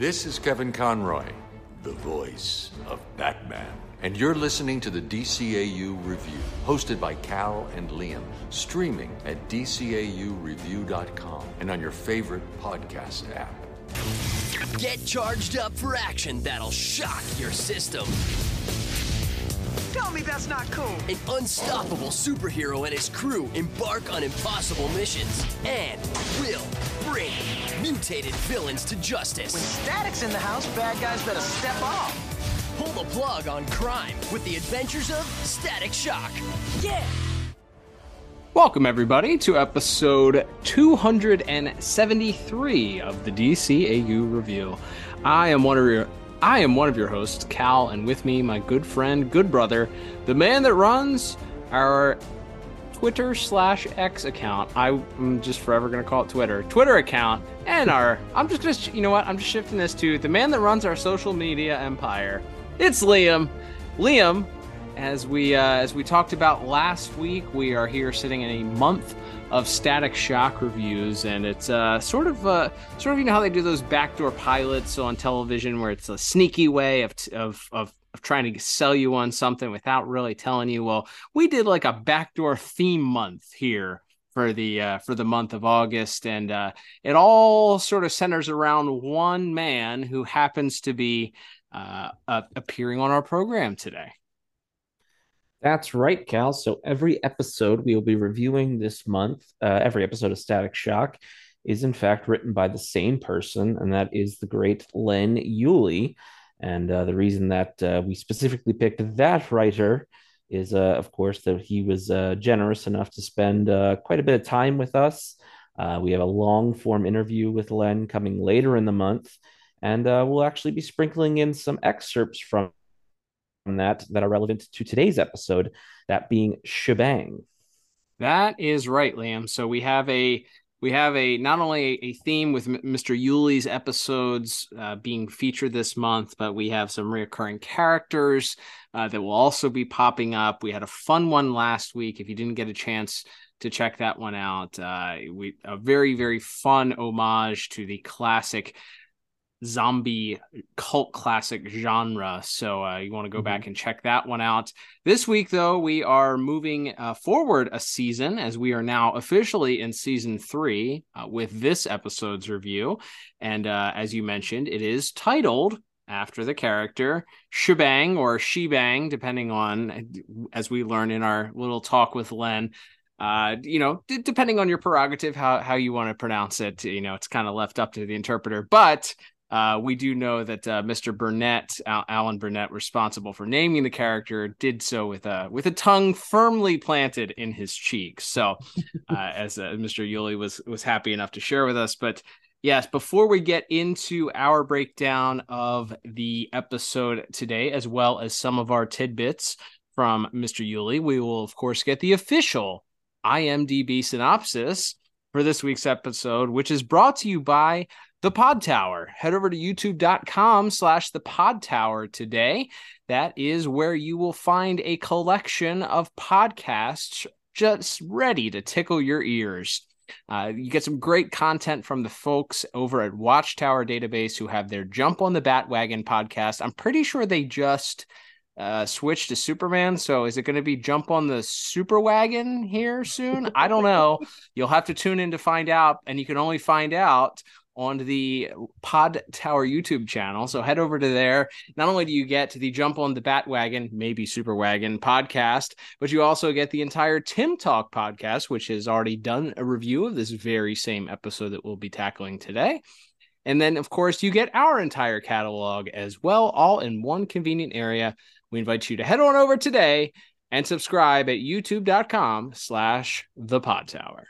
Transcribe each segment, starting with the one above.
This is Kevin Conroy, the voice of Batman. And you're listening to the DCAU Review, hosted by Cal and Liam, streaming at DCAUReview.com and on your favorite podcast app. Get charged up for action that'll shock your system. Tell me that's not cool. An unstoppable superhero and his crew embark on impossible missions and will bring mutated villains to justice. When Static's in the house, bad guys better step off. Pull the plug on crime with the adventures of Static Shock. Yeah! Welcome, everybody, to episode 273 of the DCAU Review. I am one of your I am one of your hosts, Cal, and with me, my good friend, good brother, the man that runs our Twitter slash X account. I'm just forever going to call it Twitter. Twitter account and our. I'm just going to, you know what? I'm just shifting this to the man that runs our social media empire. It's Liam. Liam, as we uh, as we talked about last week, we are here sitting in a month of Static Shock reviews, and it's uh, sort of uh, sort of you know how they do those backdoor pilots on television, where it's a sneaky way of of of of trying to sell you on something without really telling you. Well, we did like a backdoor theme month here for the uh, for the month of August, and uh, it all sort of centers around one man who happens to be uh, appearing on our program today. That's right, Cal. So every episode we will be reviewing this month, uh, every episode of Static Shock is in fact written by the same person, and that is the great Len Uhley. And uh, the reason that uh, we specifically picked that writer is, uh, of course, that he was uh, generous enough to spend uh, quite a bit of time with us. we have a long form interview with Len coming later in the month, and we'll actually be sprinkling in some excerpts from that that are relevant to today's episode, that being shebang. That is right, Liam. So we have a we have a not only a theme with Mr. Uhley's episodes uh, being featured this month, but we have some recurring characters uh, that will also be popping up. We had a fun one last week. If you didn't get a chance to check that one out, uh, we a very very fun homage to the classic zombie cult classic genre. So uh, you want to go mm-hmm. back and check that one out. This week, though, we are moving uh, forward a season as we are now officially in season three uh, with this episode's review. And uh, as you mentioned, it is titled after the character Shebang or Shebang, depending on as we learn in our little talk with Len. Uh, you know, d- depending on your prerogative, how how you want to pronounce it, you know, it's kind of left up to the interpreter. But uh, we do know that uh, Mr. Burnett, Al- Alan Burnett, responsible for naming the character, did so with a with a tongue firmly planted in his cheek. So, uh, as uh, Mr. Uhley was was happy enough to share with us, but yes, before we get into our breakdown of the episode today, as well as some of our tidbits from Mr. Uhley, we will of course get the official IMDb synopsis for this week's episode, which is brought to you by the Pod Tower. Head over to youtube.com slash the Pod Tower today. That is where you will find a collection of podcasts just ready to tickle your ears. Uh, you get some great content from the folks over at Watchtower Database who have their Jump on the Batwagon podcast. I'm pretty sure they just uh, switched to Superman. So is it going to be Jump on the Super Wagon here soon? I don't know. You'll have to tune in to find out. And you can only find out on the Pod Tower YouTube channel. So head over to there. Not only do you get the Jump on the Batwagon, maybe Super Wagon podcast, but you also get the entire Timm Talk podcast, which has already done a review of this very same episode that we'll be tackling today. And then, of course, you get our entire catalog as well, all in one convenient area. We invite you to head on over today and subscribe at youtube.com slash the pod tower.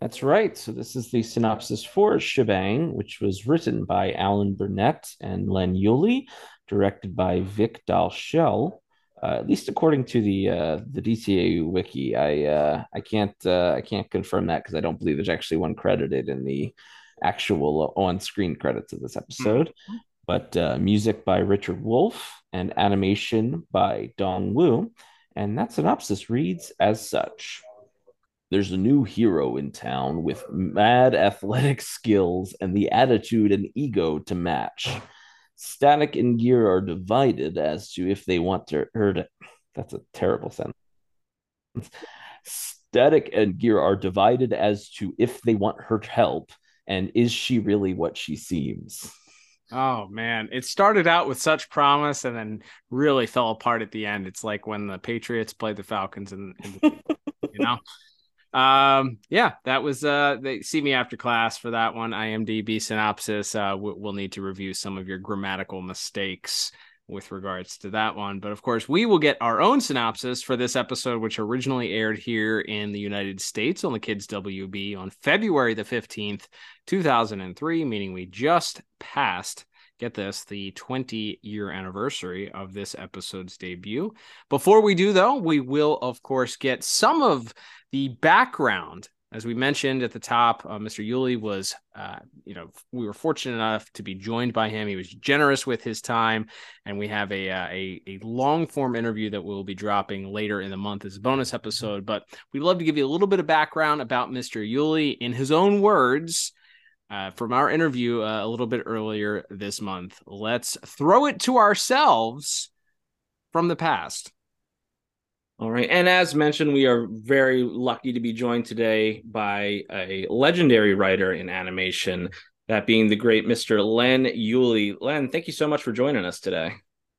That's right. So this is the synopsis for Shebang, which was written by Alan Burnett and Len Uhley, directed by Vic Dalzell. Uh, at least according to the uh, the DCAU wiki, I uh, I can't uh, I can't confirm that because I don't believe there's actually one credited in the actual on screen credits of this episode. Mm-hmm. But uh, music by Richard Wolf and animation by Dong Woo, and that synopsis reads as such. There's a new hero in town with mad athletic skills and the attitude and ego to match. Static and Gear are divided as to if they want to her to. That's a terrible sentence. Static and Gear are divided as to if they want her help and is she really what she seems. Oh man, it started out with such promise and then really fell apart at the end. It's like when the Patriots played the Falcons and, and you know. Um, yeah, that was uh they see me after class for that one. IMDb synopsis. Uh we'll need to review some of your grammatical mistakes with regards to that one. But of course, we will get our own synopsis for this episode, which originally aired here in the United States on the Kids WB on February the 15th, 2003, meaning we just passed. Get this, the 20 year anniversary of this episode's debut. Before we do, though, we will, of course, get some of the background as we mentioned at the top, uh, Mr. Uhley was, uh, you know, we were fortunate enough to be joined by him. He was generous with his time, and we have a uh, a, a long form interview that we'll be dropping later in the month as a bonus episode. But we'd love to give you a little bit of background about Mr. Uhley in his own words. Uh, from our interview uh, a little bit earlier this month, let's throw it to ourselves from the past. All right. And as mentioned, we are very lucky to be joined today by a legendary writer in animation, that being the great Mr. Len Uhley. Len, thank you so much for joining us today.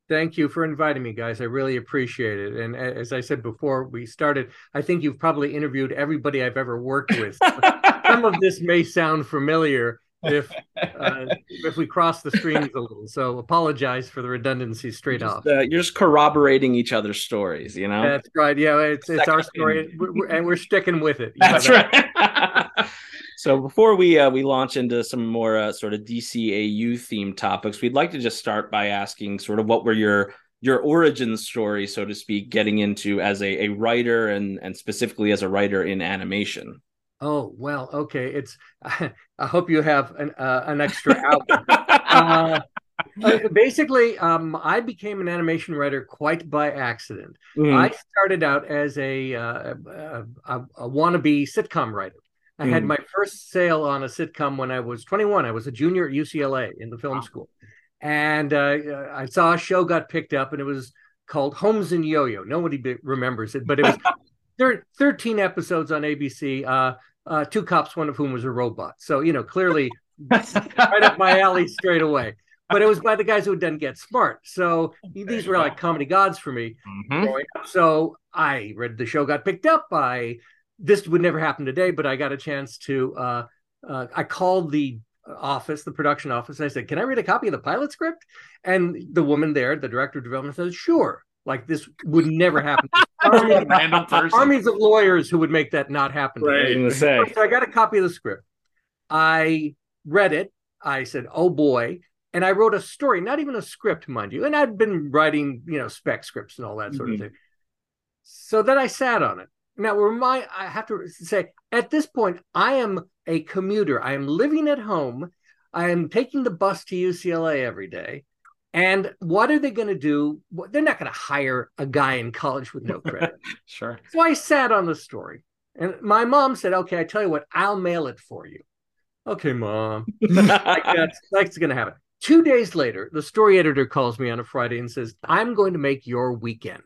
Thank you for inviting me, guys. I really appreciate it. And as I said before we started, I think you've probably interviewed everybody I've ever worked with. Some of this may sound familiar, if uh, if we cross the streams a little. So apologize for the redundancy straight just, off. Uh, you're just corroborating each other's stories, you know. That's right. Yeah, it's it's our story, we're, we're, and we're sticking with it. That's right. so before we uh, we launch into some more uh, sort of DCAU themed topics, we'd like to just start by asking sort of what were your your origin story, so to speak, getting into as a, a writer and and specifically as a writer in animation. Oh well, okay. It's. I, hope you have an uh, an extra hour. uh, uh, basically, um, I became an animation writer quite by accident. Mm. I started out as a, uh, a, a, a wannabe sitcom writer. I mm. had my first sale on a sitcom when I was 21. I was a junior at UCLA in the film wow. school, and uh, I saw a show got picked up, and it was called Holmes and Yo-Yo. Nobody remembers it, but it was there 13 episodes on ABC, uh, uh, two cops, one of whom was a robot. So, you know, clearly right up my alley straight away. But it was by the guys who had done Get Smart. So these were like comedy gods for me. Mm-hmm. So I read the show got picked up. by. this would never happen today, but I got a chance to. Uh, uh, I called the office, the production office. and I said, "Can I read a copy of the pilot script?" And the woman there, the director of development, said, "Sure." Like this would never happen. armies, random person. armies of lawyers who would make that not happen. Right. Say. So I got a copy of the script. I read it. I said, "Oh boy." And I wrote a story, not even a script, mind you. And I'd been writing, you know, spec scripts and all that sort mm-hmm. of thing. So then I sat on it. Now, remind I have to say, at this point, I am a commuter. I am living at home. I am taking the bus to UCLA every day. And what are they going to do? They're not going to hire a guy in college with no credit. sure. So I sat on the story. And my mom said, okay, I tell you what, I'll mail it for you. Okay, mom. like that's, that's going to happen. Two days later, the story editor calls me on a Friday and says, I'm going to make your weekend.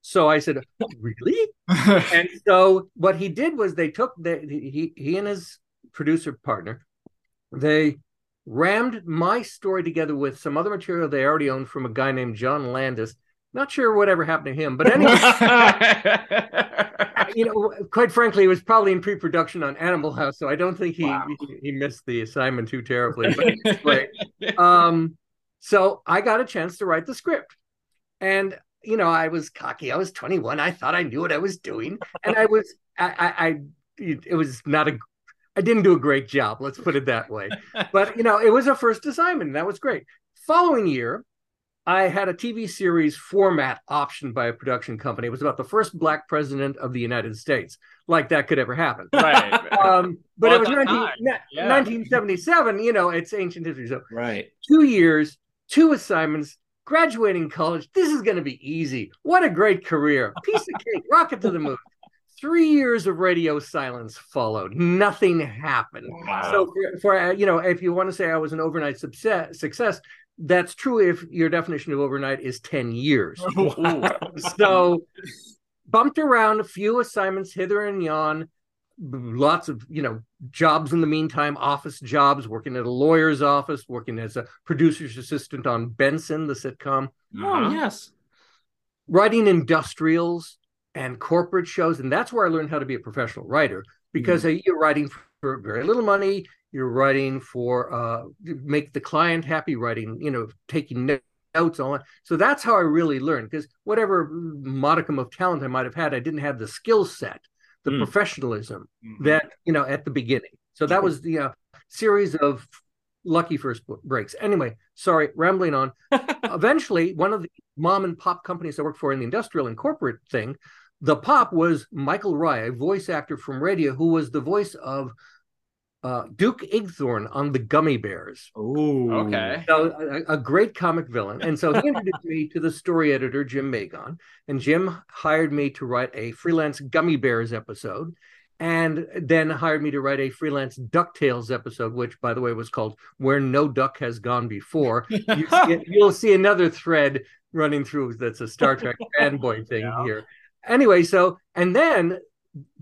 So I said, really? and so what he did was they took the, he, he and his producer partner, they rammed my story together with some other material they already owned from a guy named John Landis. Not sure whatever happened to him, but anyway, you know, quite frankly, it was probably in pre-production on Animal House, so I don't think he wow. he, he, missed the assignment too terribly. But um, so I got a chance to write the script, and you know, I was cocky. I was 21. I thought I knew what I was doing, and I was I, I, I it was not a I didn't do a great job. Let's put it that way. but you know, it was a first assignment. And that was great. Following year, I had a TV series format optioned by a production company. It was about the first black president of the United States. Like that could ever happen. Right. Um, but well, it was 19, yeah. 1977. You know, it's ancient history. So right. Two years, two assignments, graduating college. This is going to be easy. What a great career. Piece of cake. Rocket to the moon three years of radio silence followed. Nothing happened. Wow. So for, for uh, you know, if you want to say I was an overnight success, success, that's true if your definition of overnight is 10 years. so bumped around a few assignments hither and yon, lots of, you know, jobs in the meantime, office jobs, working at a lawyer's office, working as a producer's assistant on Benson, the sitcom, Oh yes. writing industrials and corporate shows. And that's where I learned how to be a professional writer because uh, you're writing for very little money. You're writing for uh, make the client happy, writing, you know, taking notes on. So that's how I really learned because whatever modicum of talent I might have had, I didn't have the skill set, the Mm. professionalism Mhm. that, you know, at the beginning. So that was the uh, series of lucky first breaks. Anyway, sorry, rambling on. Eventually, one of the mom and pop companies I worked for in the industrial and corporate thing, the pop was Michael Rye, a voice actor from radio who was the voice of uh, Duke Igthorn on the Gummi Bears. Ooh. Okay. So a, a great comic villain. And so he introduced me to the story editor, Jymn Magon. And Jim hired me to write a freelance Gummi Bears episode and then hired me to write a freelance DuckTales episode, which, by the way, was called Where No Duck Has Gone Before. You see, you'll see another thread running through that's a Star Trek fanboy thing Yeah. here. Anyway, so, and then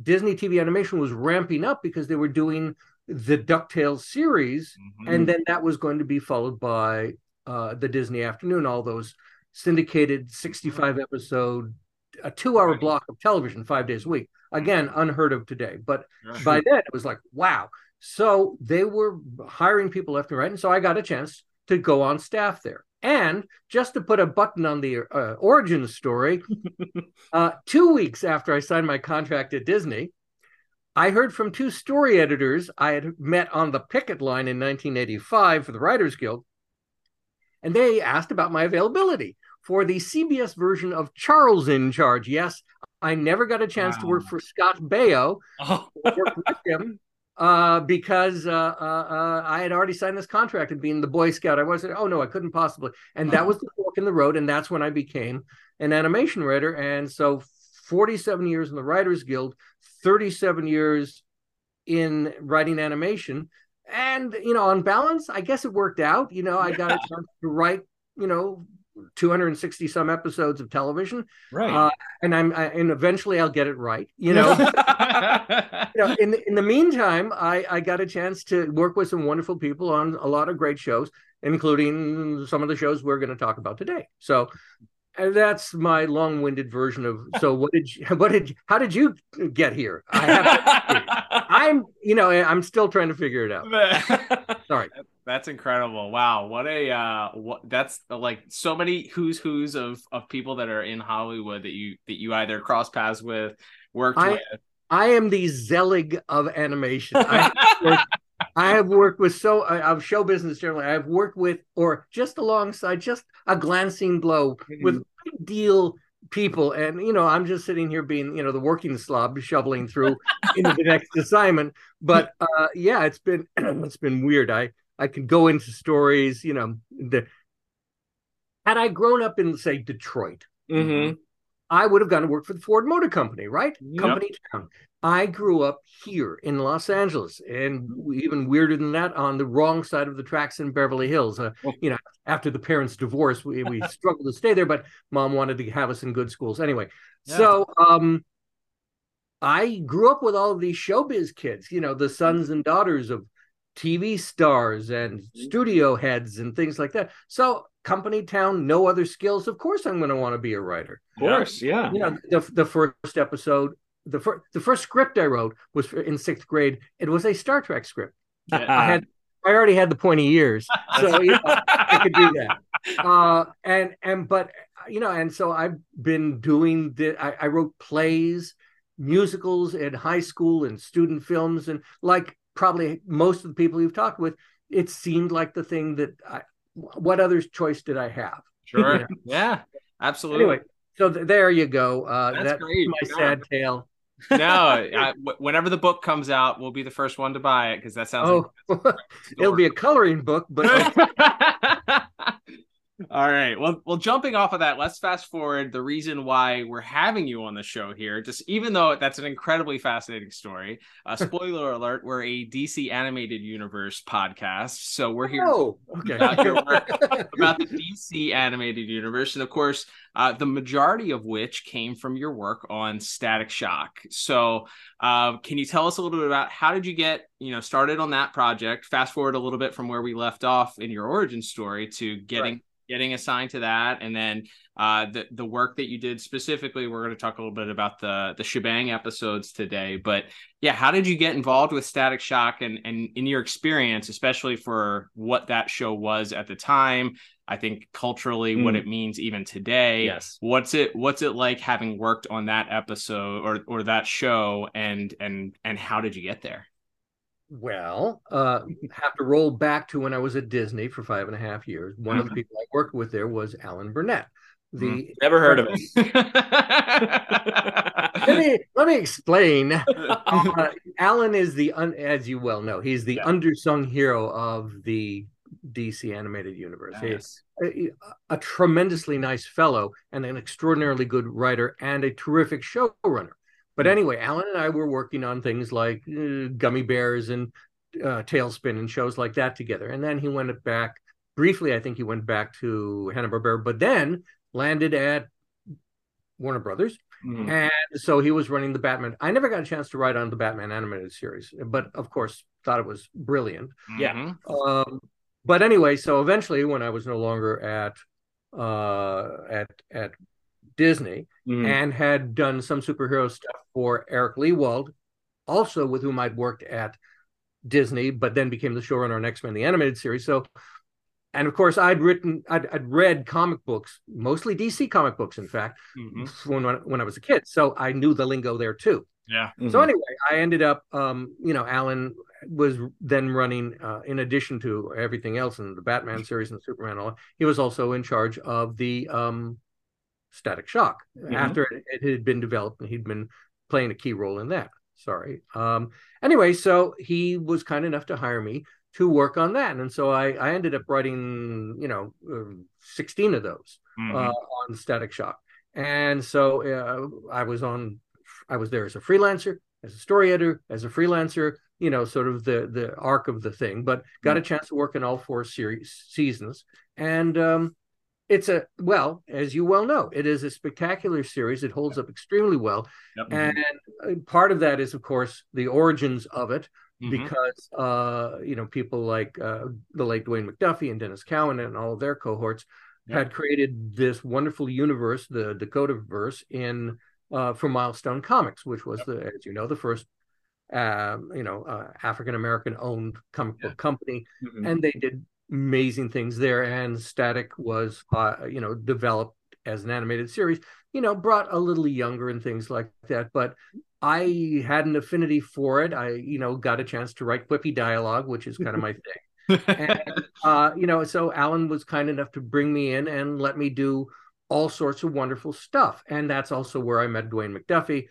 Disney TV animation was ramping up because they were doing the DuckTales series Mhm. and then that was going to be followed by uh, the Disney Afternoon, all those syndicated 65 episode, a two hour Right. block of television five days a week. Again, unheard of today. But Right. by then it was like, wow. So they were hiring people left and right. And so I got a chance to go on staff there. And just to put a button on the uh, origin story, uh, two weeks after I signed my contract at Disney, I heard from two story editors I had met on the picket line in 1985 for the Writers Guild, and they asked about my availability for the CBS version of Charles in Charge. Yes, I never got a chance to work for Scott Baio, Oh. work with him uh, because uh, uh, uh, I had already signed this contract and being the Boy Scout, I wasn't. Oh no, I couldn't possibly. And that was the fork in the road, and that's when I became an animation writer. And so, 47 years in the Writers Guild, 37 years in writing animation, and you know, on balance, I guess it worked out. You know, I got a chance to write. You know. 260 some episodes of television Right. uh, and i'm I, and eventually i'll get it right you know you know, in the, in the meantime, I, I got a chance to work with some wonderful people on a lot of great shows, including some of the shows we're going to talk about today. So and that's my long-winded version of. So what did you, what did how did you get here? I have, I'm you know I'm still trying to figure it out. Sorry. That's incredible. Wow. What a uh what that's uh, like so many who's who's of of people that are in Hollywood that you that you either cross paths with, worked I- with. I am the Zelig of animation. I, I have worked with so uh, of show business generally. I've worked with or just alongside, just a glancing blow with big deal people, and you know, I'm just sitting here being you know the working slob shoveling through into the next assignment. But uh, yeah, it's been it's been weird. I I could go into stories, you know, the had I grown up in say Detroit, Mhm. I would have gone to work for the Ford Motor Company, right? Yep. Company town. I grew up here in Los Angeles, and even weirder than that, on the wrong side of the tracks in Beverly Hills. Uh, you know, after the parents' divorce, we, we struggled to stay there, but mom wanted to have us in good schools anyway. Yeah. So, um, I grew up with all of these showbiz kids, you know, the sons and daughters of TV stars and studio heads and things like that. So, company town, no other skills. Of course, I'm going to want to be a writer. Of course, yeah. you know the, the first episode the first the first script i wrote was for, in sixth grade. It was a star trek script. I had i already had the pointy ears so you know, i could do that. Uh and and but you know and so i've been doing the I, I wrote plays musicals in high school and student films and like probably most of the people you've talked with it seemed like the thing that i what other choice did i have Sure. yeah. Absolutely. anyway so th- there you go uh That's that's great. my Yeah. sad tale no, I, whenever the book comes out, we'll be the first one to buy it because that sounds Oh, like it'll be a coloring book, but All right. Well, well, jumping off of that, let's fast forward. The reason why we're having you on the show here, just even though that's an incredibly fascinating story. Uh, spoiler alert: we're a DC animated universe podcast, so we're here Oh, okay. about your work about the DC animated universe, and of course, uh, the majority of which came from your work on Static Shock. So, uh, can you tell us a little bit about how did you get you know started on that project? Fast forward a little bit from where we left off in your origin story to getting. Right. Getting assigned to that, and then uh, the the work that you did specifically. We're going to talk a little bit about the the shebang episodes today. But yeah, how did you get involved with Static Shock, and and in your experience, especially for what that show was at the time? I think culturally, what Mm. it means even today. Yes. What's it What's it like having worked on that episode or or that show, and and and how did you get there? Well, uh, have to roll back to when I was at Disney for five and a half years. One of the people I worked with there was Alan Burnett. The Never heard of it. let me let me explain. Uh, Alan is the un, as you well know, he's the Yeah. undersung hero of the DC animated universe. Yes. a, a tremendously nice fellow and an extraordinarily good writer and a terrific showrunner. But anyway, Alan and I were working on things like uh, Gummi Bears and uh, TaleSpin and shows like that together. And then he went back briefly. I think he went back to Hanna Barbera, but then landed at Warner Brothers. Mhm. And so he was running the Batman. I never got a chance to write on the Batman animated series, but of course thought it was brilliant. Yeah. Mhm. Um, but anyway, so eventually, when I was no longer at uh, at at Disney Mhm. and had done some superhero stuff for Eric Lewald, also with whom I'd worked at Disney, but then became the showrunner on X Men the animated series. So, and of course, I'd written, I'd, I'd read comic books, mostly DC comic books, in fact, Mhm. when when I was a kid. So I knew the lingo there too. Yeah. Mhm. So anyway, I ended up, um, you know, Alan was then running, uh, in addition to everything else in the Batman series and Superman, all, he was also in charge of the um, Static Shock after it, it had been developed, and he'd been playing a key role in that. Sorry. Um, anyway, so he was kind enough to hire me to work on that, and so I, I ended up writing, you know, um, sixteen of those Mhm. uh, on Static Shock. And so uh, I was on, I was there as a freelancer, as a story editor, as a freelancer, you know, sort of the the arc of the thing. But got a chance to work in all four series seasons, and um, it's a well, as you well know, it is a spectacular series. It holds up extremely well, Yep. and uh, part of that is, of course, the origins of it Mhm. because uh, you know people like uh, the late Dwayne McDuffie and Denys Cowan and all of their cohorts Yeah. had created this wonderful universe, the Dakota verse, in uh, for Milestone Comics, which was the, as you know, the first um, you know uh, African American owned comic book company, Mhm. and they did amazing things there. And Static was uh, you know developed as an animated series, you know, brought a little younger and things like that, but. I had an affinity for it. I, you know, got a chance to write quippy dialogue, which is kind of my thing and, uh, you know, so Alan was kind enough to bring me in and let me do all sorts of wonderful stuff. And that's also where I met Dwayne McDuffie,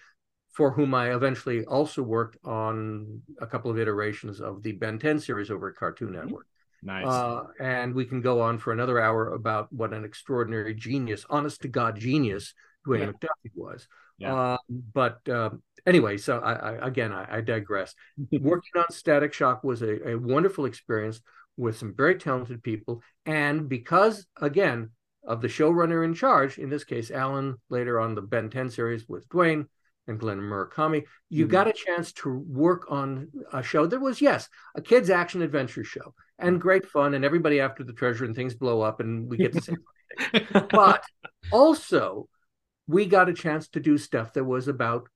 for whom I eventually also worked on a couple of iterations of the Ben 10 series over at Cartoon Network. Nice. Uh, and we can go on for another hour about what an extraordinary genius, honest to God genius, Dwayne Yeah. McDuffie was. Yeah. Uh, but um, anyway, so I, I again, I, I digress. Working on Static Shock was a, a wonderful experience with some very talented people, and because again of the showrunner in charge, in this case, Alan, later on the Ben 10 series with Dwayne and Glenn Murakami, you Mhm. got a chance to work on a show that was, yes, a kids' action adventure show and great fun, and everybody after the treasure and things blow up, and we get to say but also we got a chance to do stuff that was about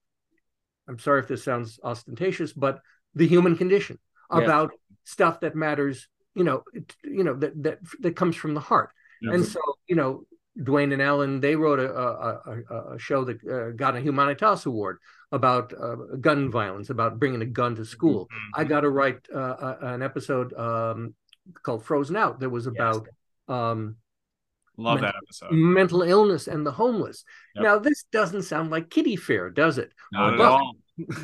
i'm sorry if this sounds ostentatious but the human condition Yeah. about stuff that matters you know it- you know that that that comes from the heart. And so you know Dwayne and Alan they wrote a a, a, a show that uh, got a Humanitas award about uh, gun violence about bringing a gun to school Mm-hmm. I got to write uh, a- an episode um, called Frozen Out that was about um, Love men- that episode. mental illness and the homeless. Yep. Now, this doesn't sound like kiddie fair, does it? Not at all.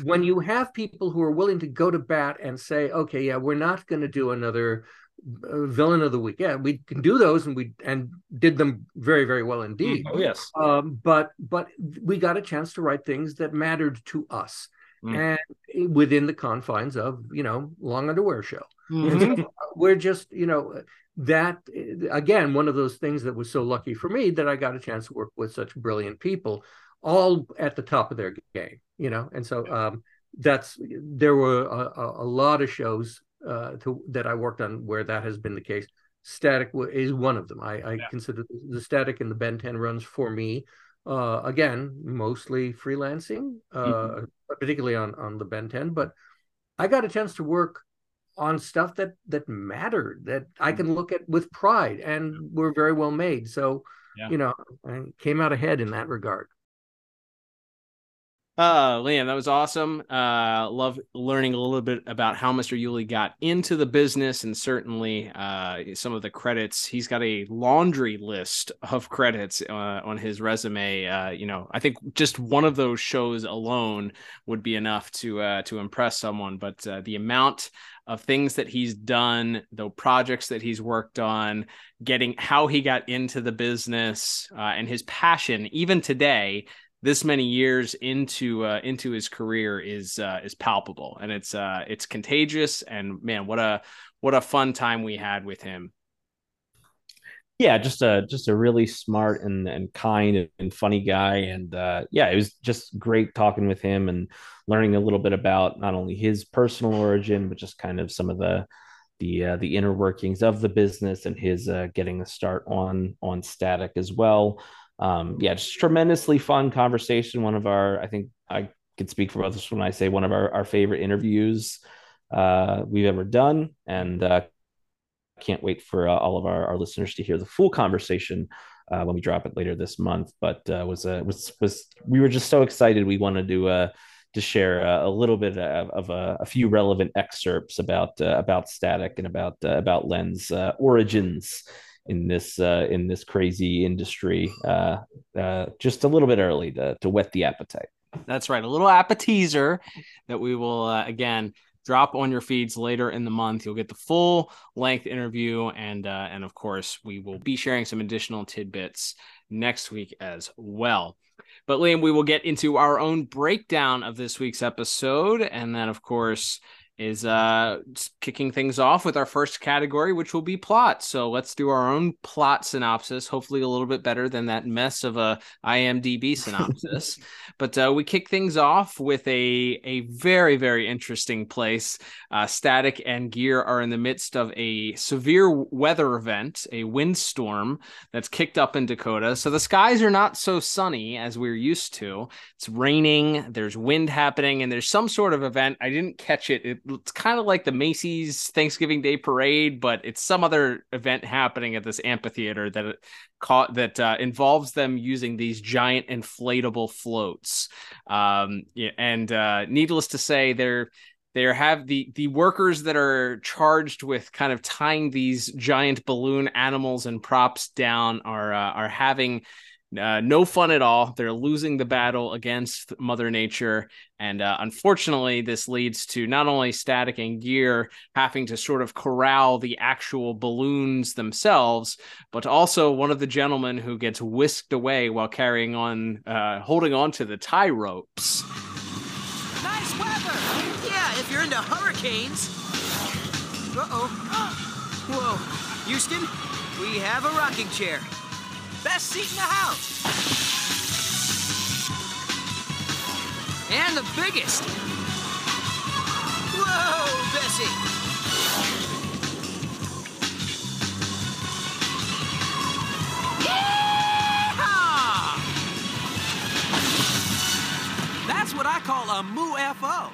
when you have people who are willing to go to bat and say, okay, yeah, we're not going to do another uh, villain of the week. Yeah, we can do those, and we and did them very very well indeed. Oh yes. Um, but but we got a chance to write things that mattered to us, Mm. and within the confines of you know long underwear show. Mm-hmm. So we're just you know that again one of those things that was so lucky for me that I got a chance to work with such brilliant people, all at the top of their game. You know, and so um, that's there were a, a, a lot of shows uh, to, that I worked on where that has been the case. Static is one of them. I, I Yeah. consider the Static and the Ben 10 runs for me. Uh, again, mostly freelancing, uh, particularly on on the Ben 10. But I got a chance to work on stuff that that mattered that I can look at with pride and were very well made. So, Yeah. you know, I came out ahead in that regard. Uh, Liam, that was awesome. Uh, love learning a little bit about how Mr. Uhley got into the business and certainly uh, some of the credits. He's got a laundry list of credits uh, on his resume. Uh, you know, I think just one of those shows alone would be enough to uh, to impress someone. But the amount of things that he's done, the projects that he's worked on, getting how he got into the business, uh, and his passion, even today this many years into uh, into his career is uh, is palpable. And it's uh, it's contagious. And man what a what a fun time we had with him. Yeah just a just a really smart and and kind and funny guy. And uh yeah it was just great talking with him and learning a little bit about not only his personal origin but just kind of some of the the uh, the inner workings of the business and his uh, getting a start on on static as well um yeah just tremendously fun conversation. One of our i think i could speak for us when i say one of our, our favorite interviews uh we've ever done. And uh can't wait for uh, all of our, our listeners to hear the full conversation uh, when we drop it later this month. But uh, was uh, was was we were just so excited. We wanted to uh, to share uh, a little bit of, of a, a few relevant excerpts about uh, about Static and about uh, about Lens origins in this uh, in this crazy industry. Uh, uh, just a little bit early to to whet the appetite. that's right a little appetizer that we will uh, again drop on your feeds later in the month you'll get the full length interview and uh, and of course we will be sharing some additional tidbits next week as well but liam we will get into our own breakdown of this week's episode and then of course is uh kicking things off with our first category which will be plot. So let's do our own plot synopsis hopefully a little bit better than that mess of a imdb synopsis. But uh, we kick things off with a a very very interesting place. Uh, static and gear are in the midst of a severe weather event a windstorm that's kicked up in dakota. So the skies are not so sunny as we're used to. It's raining there's wind happening and there's some sort of event. I didn't catch it, it it's kind of like the macy's thanksgiving day parade but it's some other event happening at this amphitheater that caught that uh, involves them using these giant inflatable floats. Um and uh needless to say they're they have the the workers that are charged with kind of tying these giant balloon animals and props down are uh, are having uh, no fun at all. They're losing the battle against Mother Nature, and uh, unfortunately, this leads to not only Static and Gear having to sort of corral the actual balloons themselves, but also one of the gentlemen who gets whisked away while carrying on, uh, holding on to the tie ropes. Nice weather! Yeah, if you're into hurricanes. Uh oh. Whoa. Houston, we have a rocking chair. Best seat in the house. And the biggest. Whoa, Bessie. That's what I call a moo FO.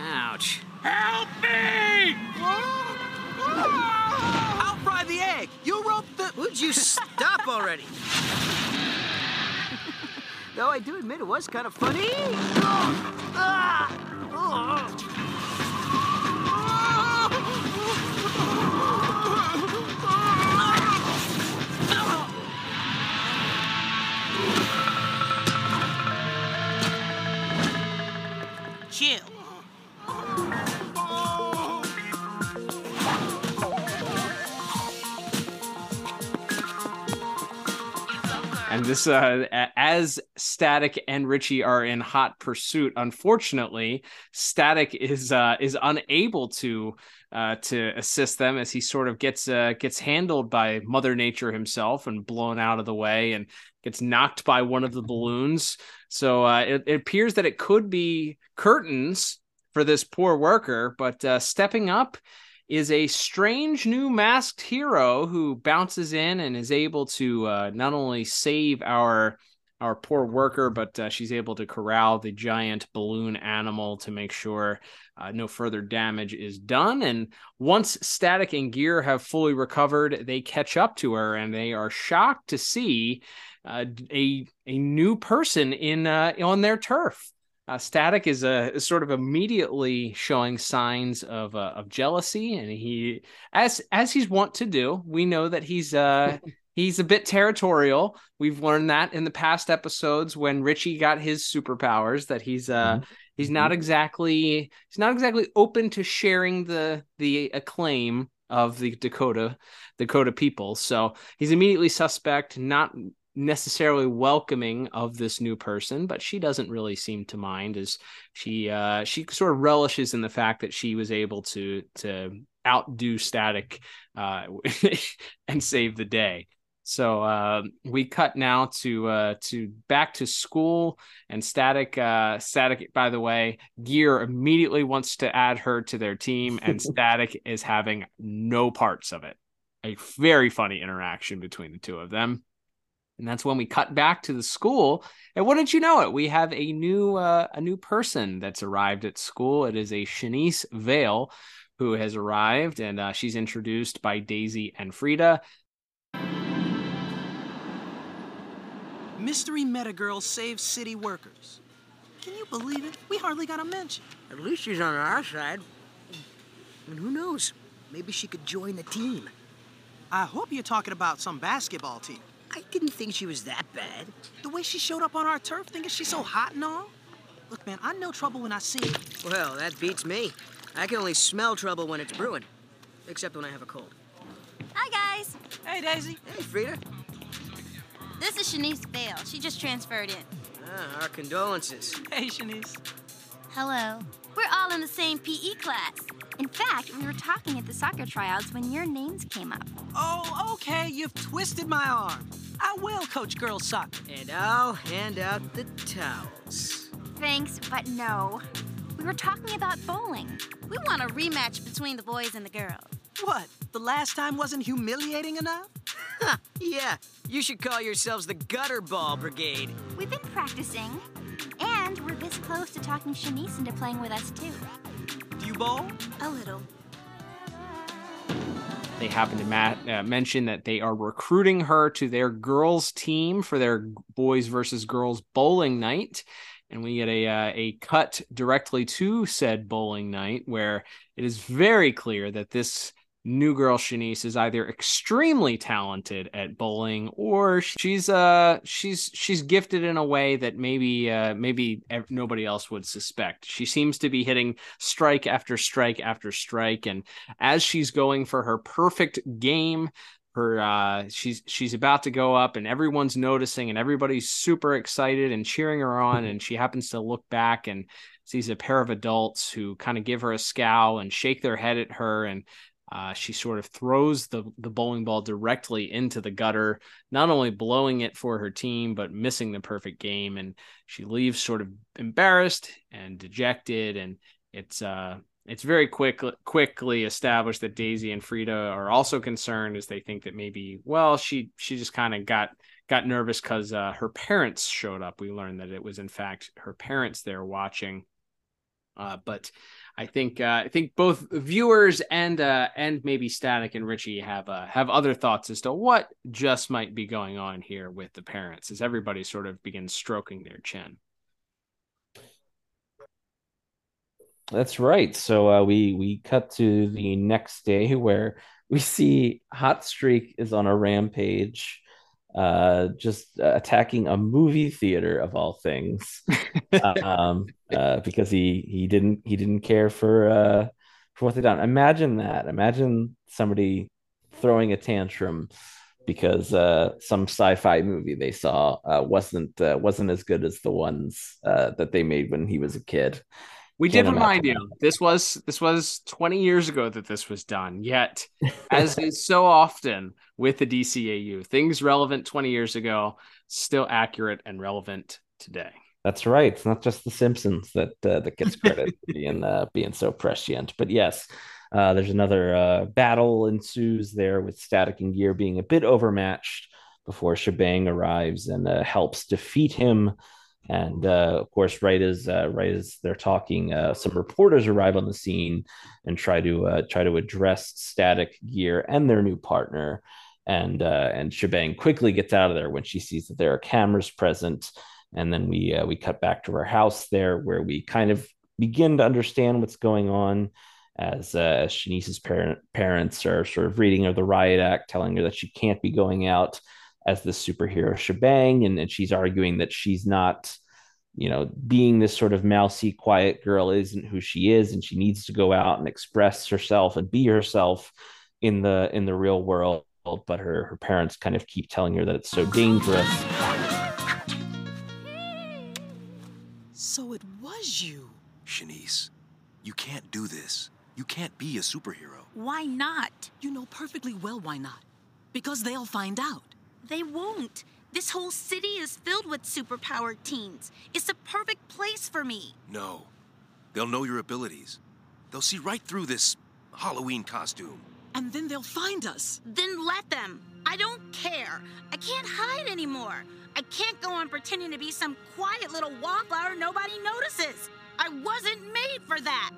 Ouch. Help me! I'll fry the egg. You rope the. Would you stop already? Though I do admit it was kind of funny. Chill. And this uh, as Static and Richie are in hot pursuit. Unfortunately, Static is uh, is unable to uh, to assist them as he sort of gets uh, gets handled by Mother Nature himself and blown out of the way and gets knocked by one of the balloons. So uh, it, it appears that it could be curtains for this poor worker, but uh, stepping up is a strange new masked hero who bounces in and is able to uh, not only save our our poor worker, but uh, she's able to corral the giant balloon animal to make sure uh, no further damage is done. And once Static and Gear have fully recovered, they catch up to her and they are shocked to see uh, a a new person in uh, on their turf. Uh, Static is a is sort of immediately showing signs of uh, of jealousy, and he, as as he's wont to do, we know that he's uh he's a bit territorial. We've learned that in the past episodes when Richie got his superpowers, that he's uh mm-hmm. he's not mm-hmm. exactly he's not exactly open to sharing the the acclaim of the Dakota Dakota people. So he's immediately suspect, not necessarily welcoming of this new person, but she doesn't really seem to mind as she uh, she sort of relishes in the fact that she was able to to outdo Static uh, and save the day. So uh, we cut now to uh, to back to school and Static. Uh, Static, by the way, Gear immediately wants to add her to their team, and Static is having no parts of it. A very funny interaction between the two of them. And that's when we cut back to the school. And wouldn't you know it, we have a new uh, a new person that's arrived at school. It is a Shanice Vale who has arrived, and uh, she's introduced by Daisy and Frida. Mystery Meta Girl saves city workers. Can you believe it? We hardly got a mention. At least she's on our side. And who knows? Maybe she could join the team. I hope you're talking about some basketball team. I didn't think she was that bad. The way she showed up on our turf, thinking she's so hot and all. Look, man, I know trouble when I see it. Well, that beats me. I can only smell trouble when it's brewing. Except when I have a cold. Hi, guys. Hey, Daisy. Hey, Frida. This is Shanice Vale. She just transferred in. Ah, our condolences. Hey, Shanice. Hello. We're all in the same PE class. In fact, we were talking at the soccer tryouts when your names came up. Oh, okay. You've twisted my arm. I will coach girls soccer. And I'll hand out the towels. Thanks, but no. We were talking about bowling. We want a rematch between the boys and the girls. What? The last time wasn't humiliating enough? yeah, you should call yourselves the Gutter Ball Brigade. We've been practicing, and we're this close to talking Shanice into playing with us, too. Do? A little. They happen to ma- uh, mention that they are recruiting her to their girls' team for their boys versus girls bowling night. And we get a uh, a cut directly to said bowling night where it is very clear that this new girl Shanice is either extremely talented at bowling or she's uh she's she's gifted in a way that maybe uh maybe nobody else would suspect. She seems to be hitting strike after strike after strike and as she's going for her perfect game her uh she's she's about to go up and everyone's noticing and everybody's super excited and cheering her on and she happens to look back and sees a pair of adults who kind of give her a scowl and shake their head at her and uh, she sort of throws the, the bowling ball directly into the gutter, not only blowing it for her team, but missing the perfect game. And she leaves sort of embarrassed and dejected. And it's uh, it's very quick, quickly established that Daisy and Frida are also concerned as they think that maybe, well, she she just kind of got got nervous because uh, her parents showed up. We learned that it was in fact her parents there watching. Uh, but I think uh, I think both viewers and uh, and maybe Static and Richie have uh, have other thoughts as to what just might be going on here with the parents as everybody sort of begins stroking their chin. That's right. So uh, we we cut to the next day where we see Hot Streak is on a rampage uh, just uh, attacking a movie theater of all things, um, uh, because he he didn't he didn't care for uh, for what they done. Imagine that. Imagine somebody throwing a tantrum because uh, some sci-fi movie they saw uh, wasn't uh, wasn't as good as the ones uh, that they made when he was a kid. We did remind you this was this was 20 years ago that this was done. Yet, as is so often with the DCAU, things relevant 20 years ago still accurate and relevant today. That's right. It's not just The Simpsons that uh, that gets credit being uh, being so prescient, but yes, uh, there's another uh, battle ensues there with Static and Gear being a bit overmatched before Shebang arrives and uh, helps defeat him. And uh, of course, right as right as they're talking, some reporters arrive on the scene and try to try to address Static, Gear, and their new partner. And and Shebang quickly gets out of there when she sees that there are cameras present and then we uh, we cut back to her house there where we kind of begin to understand what's going on as uh, Shanice's parent, parents are sort of reading her the riot act, telling her that she can't be going out as the superhero shebang, and, and she's arguing that she's not, you know, being this sort of mousy, quiet girl isn't who she is, and she needs to go out and express herself and be herself in the in the real world. But her her parents kind of keep telling her that it's so dangerous. So it was you. Shanice, you can't do this. You can't be a superhero. Why not? You know perfectly well why not. Because they'll find out. They won't. This whole city is filled with superpowered teens. It's the perfect place for me. No. They'll know your abilities. They'll see right through this Halloween costume. And then they'll find us. Then let them. I don't care. I can't hide anymore. I can't go on pretending to be some quiet little wallflower nobody notices. I wasn't made for that.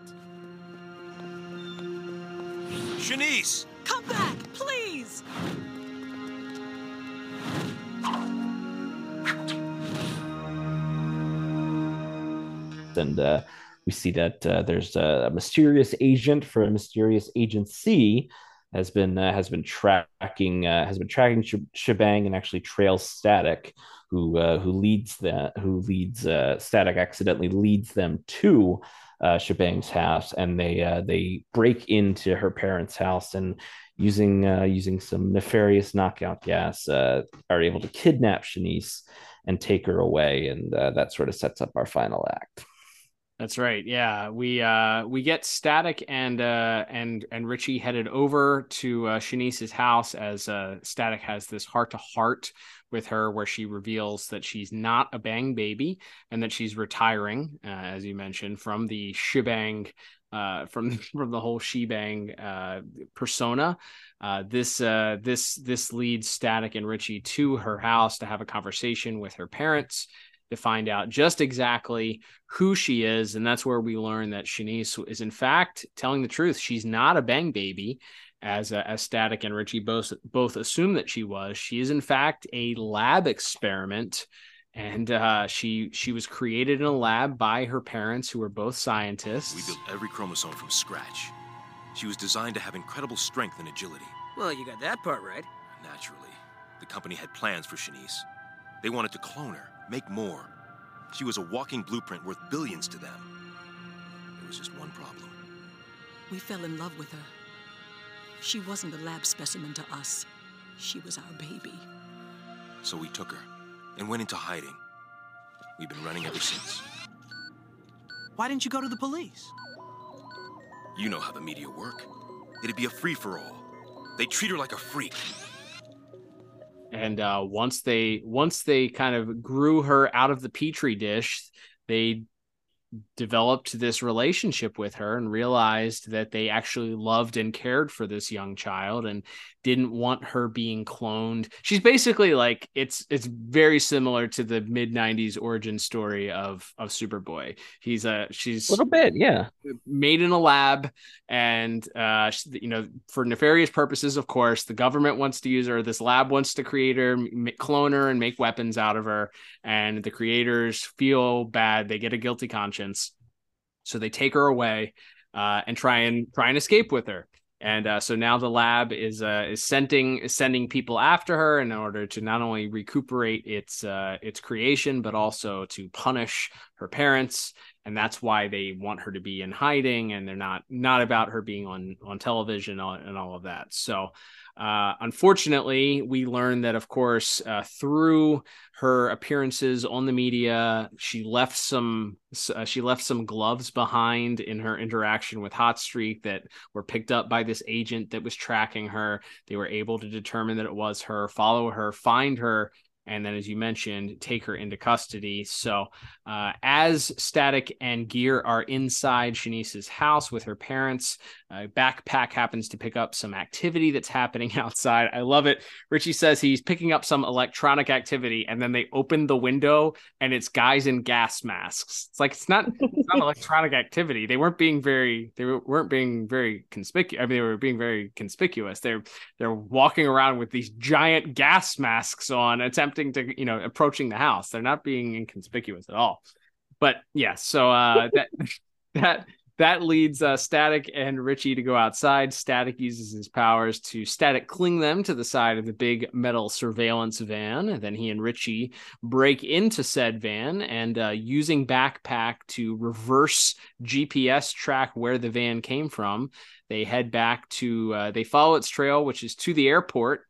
Shanice! Come back, please! And uh, we see that uh, there's a mysterious agent for a mysterious agency has been uh, has been tracking uh, has been tracking Sh- Shebang and actually trails Static, who uh, who leads the who leads uh, Static accidentally leads them to uh, Shebang's house, and they uh, they break into her parents' house and using using some nefarious knockout gas are able to kidnap Shanice and take her away, and that sort of sets up our final act. That's right. Yeah, we uh we get Static and uh and and Richie headed over to uh, Shanice's house as uh Static has this heart to heart with her where she reveals that she's not a bang baby and that she's retiring, uh, as you mentioned, from the shebang uh, from from the whole shebang uh, persona. Uh, this uh, this this leads Static and Richie to her house to have a conversation with her parents to find out just exactly who she is. And that's where we learn that Shanice is, in fact, telling the truth. She's not a bang baby, as, uh, as Static and Richie both, both assume that she was. She is, in fact, a lab experiment. And uh, she she was created in a lab by her parents, who were both scientists. We built every chromosome from scratch. She was designed to have incredible strength and agility. Well, you got that part right. Naturally. The company had plans for Shanice. They wanted to clone her, make more. She was a walking blueprint worth billions to them. There was just one problem. We fell in love with her. She wasn't a lab specimen to us. She was our baby. So we took her and went into hiding. We've been running ever since. Why didn't you go to the police? You know how the media work. It'd be a free for all. They treat her like a freak and uh, once they once they kind of grew her out of the petri dish they developed this relationship with her and realized that they actually loved and cared for this young child and didn't want her being cloned. She's basically like it's it's very similar to the mid 90s origin story of of Superboy. He's a she's a little bit, yeah. Made in a lab and uh you know for nefarious purposes of course. The government wants to use her, this lab wants to create her, clone her and make weapons out of her and the creators feel bad, they get a guilty conscience. So they take her away uh, and try and try and escape with her and uh, so now the lab is uh, is sending is sending people after her in order to not only recuperate its uh, its creation but also to punish her parents. And that's why they want her to be in hiding and they're not not about her being on on television and all of that. So Uh, unfortunately, we learned that, of course, uh, through her appearances on the media, she left some uh, she left some gloves behind in her interaction with Hot Streak that were picked up by this agent that was tracking her. They were able to determine that it was her, follow her, find her, and then as you mentioned take her into custody. So uh, as static and gear are inside shanice's house with her parents uh, backpack happens to pick up some activity that's happening outside. I love it. Richie says he's picking up some electronic activity and then they open the window and it's guys in gas masks. It's like it's not, it's not electronic activity. They weren't being very they weren't being very conspicuous i mean they were being very conspicuous. They're they're walking around with these giant gas masks on attempting attempting to, you know, approaching the house. They're not being inconspicuous at all. But yeah, so uh, that that that leads uh, Static and Richie to go outside. Static uses his powers to static cling them to the side of the big metal surveillance van. And then he and Richie break into said van and uh, using backpack to reverse GPS track where the van came from. They head back to, uh, they follow its trail, which is to the airport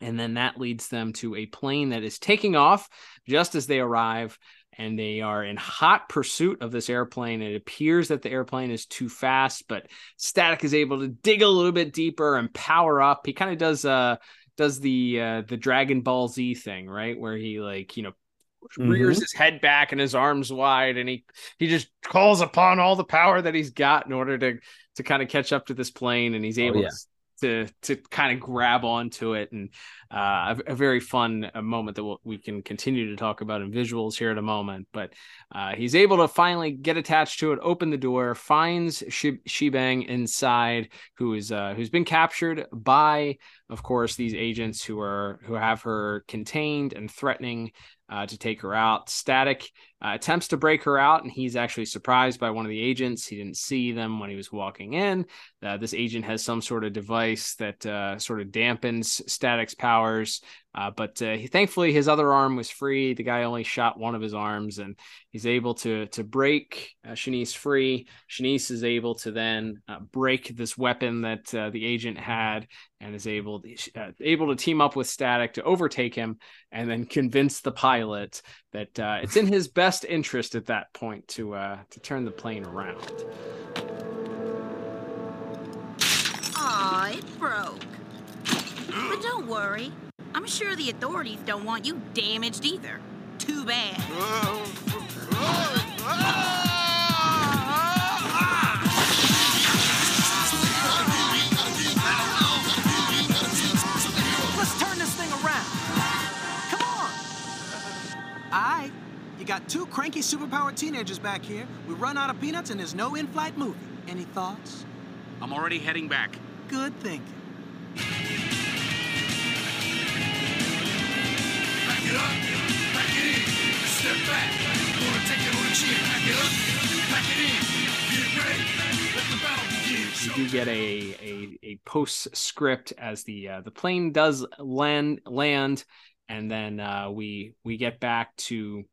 and then that leads them to a plane that is taking off just as they arrive. And they are in hot pursuit of this airplane. It appears that the airplane is too fast, but Static is able to dig a little bit deeper and power up. He kind of does uh does the uh the Dragon Ball Z thing, right? Where he like, you know, mm-hmm. rears his head back and his arms wide and he he just calls upon all the power that he's got in order to to kind of catch up to this plane and he's oh, able oh, yeah. to to to kind of grab onto it and uh, a, a, very fun uh, moment that we'll, we can continue to talk about in visuals here in a moment but uh, he's able to finally get attached to it open the door finds shebang inside who is uh, who's been captured by of course these agents who are who have her contained and threatening uh, to take her out. Static uh, attempts to break her out, and he's actually surprised by one of the agents. He didn't see them when he was walking in. Uh, this agent has some sort of device that uh, sort of dampens Static's powers. Uh, but uh, he, thankfully, his other arm was free. The guy only shot one of his arms, and he's able to to break uh, Shanice free. Shanice is able to then uh, break this weapon that uh, the agent had, and is able to, uh, able to team up with Static to overtake him, and then convince the pilot that it's in his best interest at that point to to turn the plane around. Aw, it broke. But don't worry. I'm sure the authorities don't want you damaged either. Too bad. Let's turn this thing around. Come on. All right. You got two cranky superpowered teenagers back here. We run out of peanuts and there's no in-flight movie. Any thoughts? I'm already heading back. Good thinking. It up, pack it in, step back. Gonna take it on the chin, pack it up, pack it in, get ready. You do get a a, a postscript as the uh, the plane does land land, and then uh, we we get back to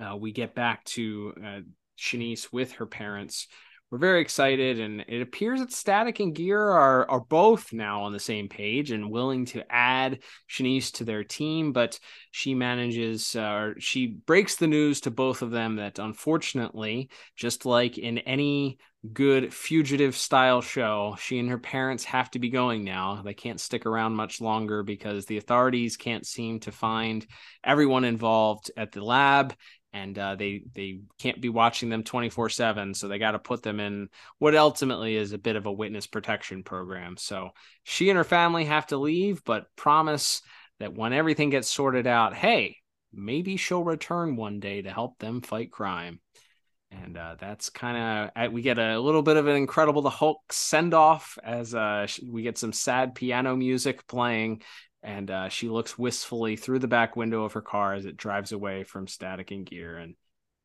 uh, we get back to uh, Shanice with her parents we're very excited and it appears that static and gear are are both now on the same page and willing to add shanice to their team but she manages uh, or she breaks the news to both of them that unfortunately just like in any good fugitive style show she and her parents have to be going now. They can't stick around much longer because the authorities can't seem to find everyone involved at the lab and uh, they they can't be watching them 24 7 so they got to put them in what ultimately is a bit of a witness protection program. So she and her family have to leave but promise that when everything gets sorted out hey maybe she'll return one day to help them fight crime. And uh, that's kind of we get a little bit of an incredible the hulk send off as uh, we get some sad piano music playing and uh, she looks wistfully through the back window of her car as it drives away from Static and Gear, and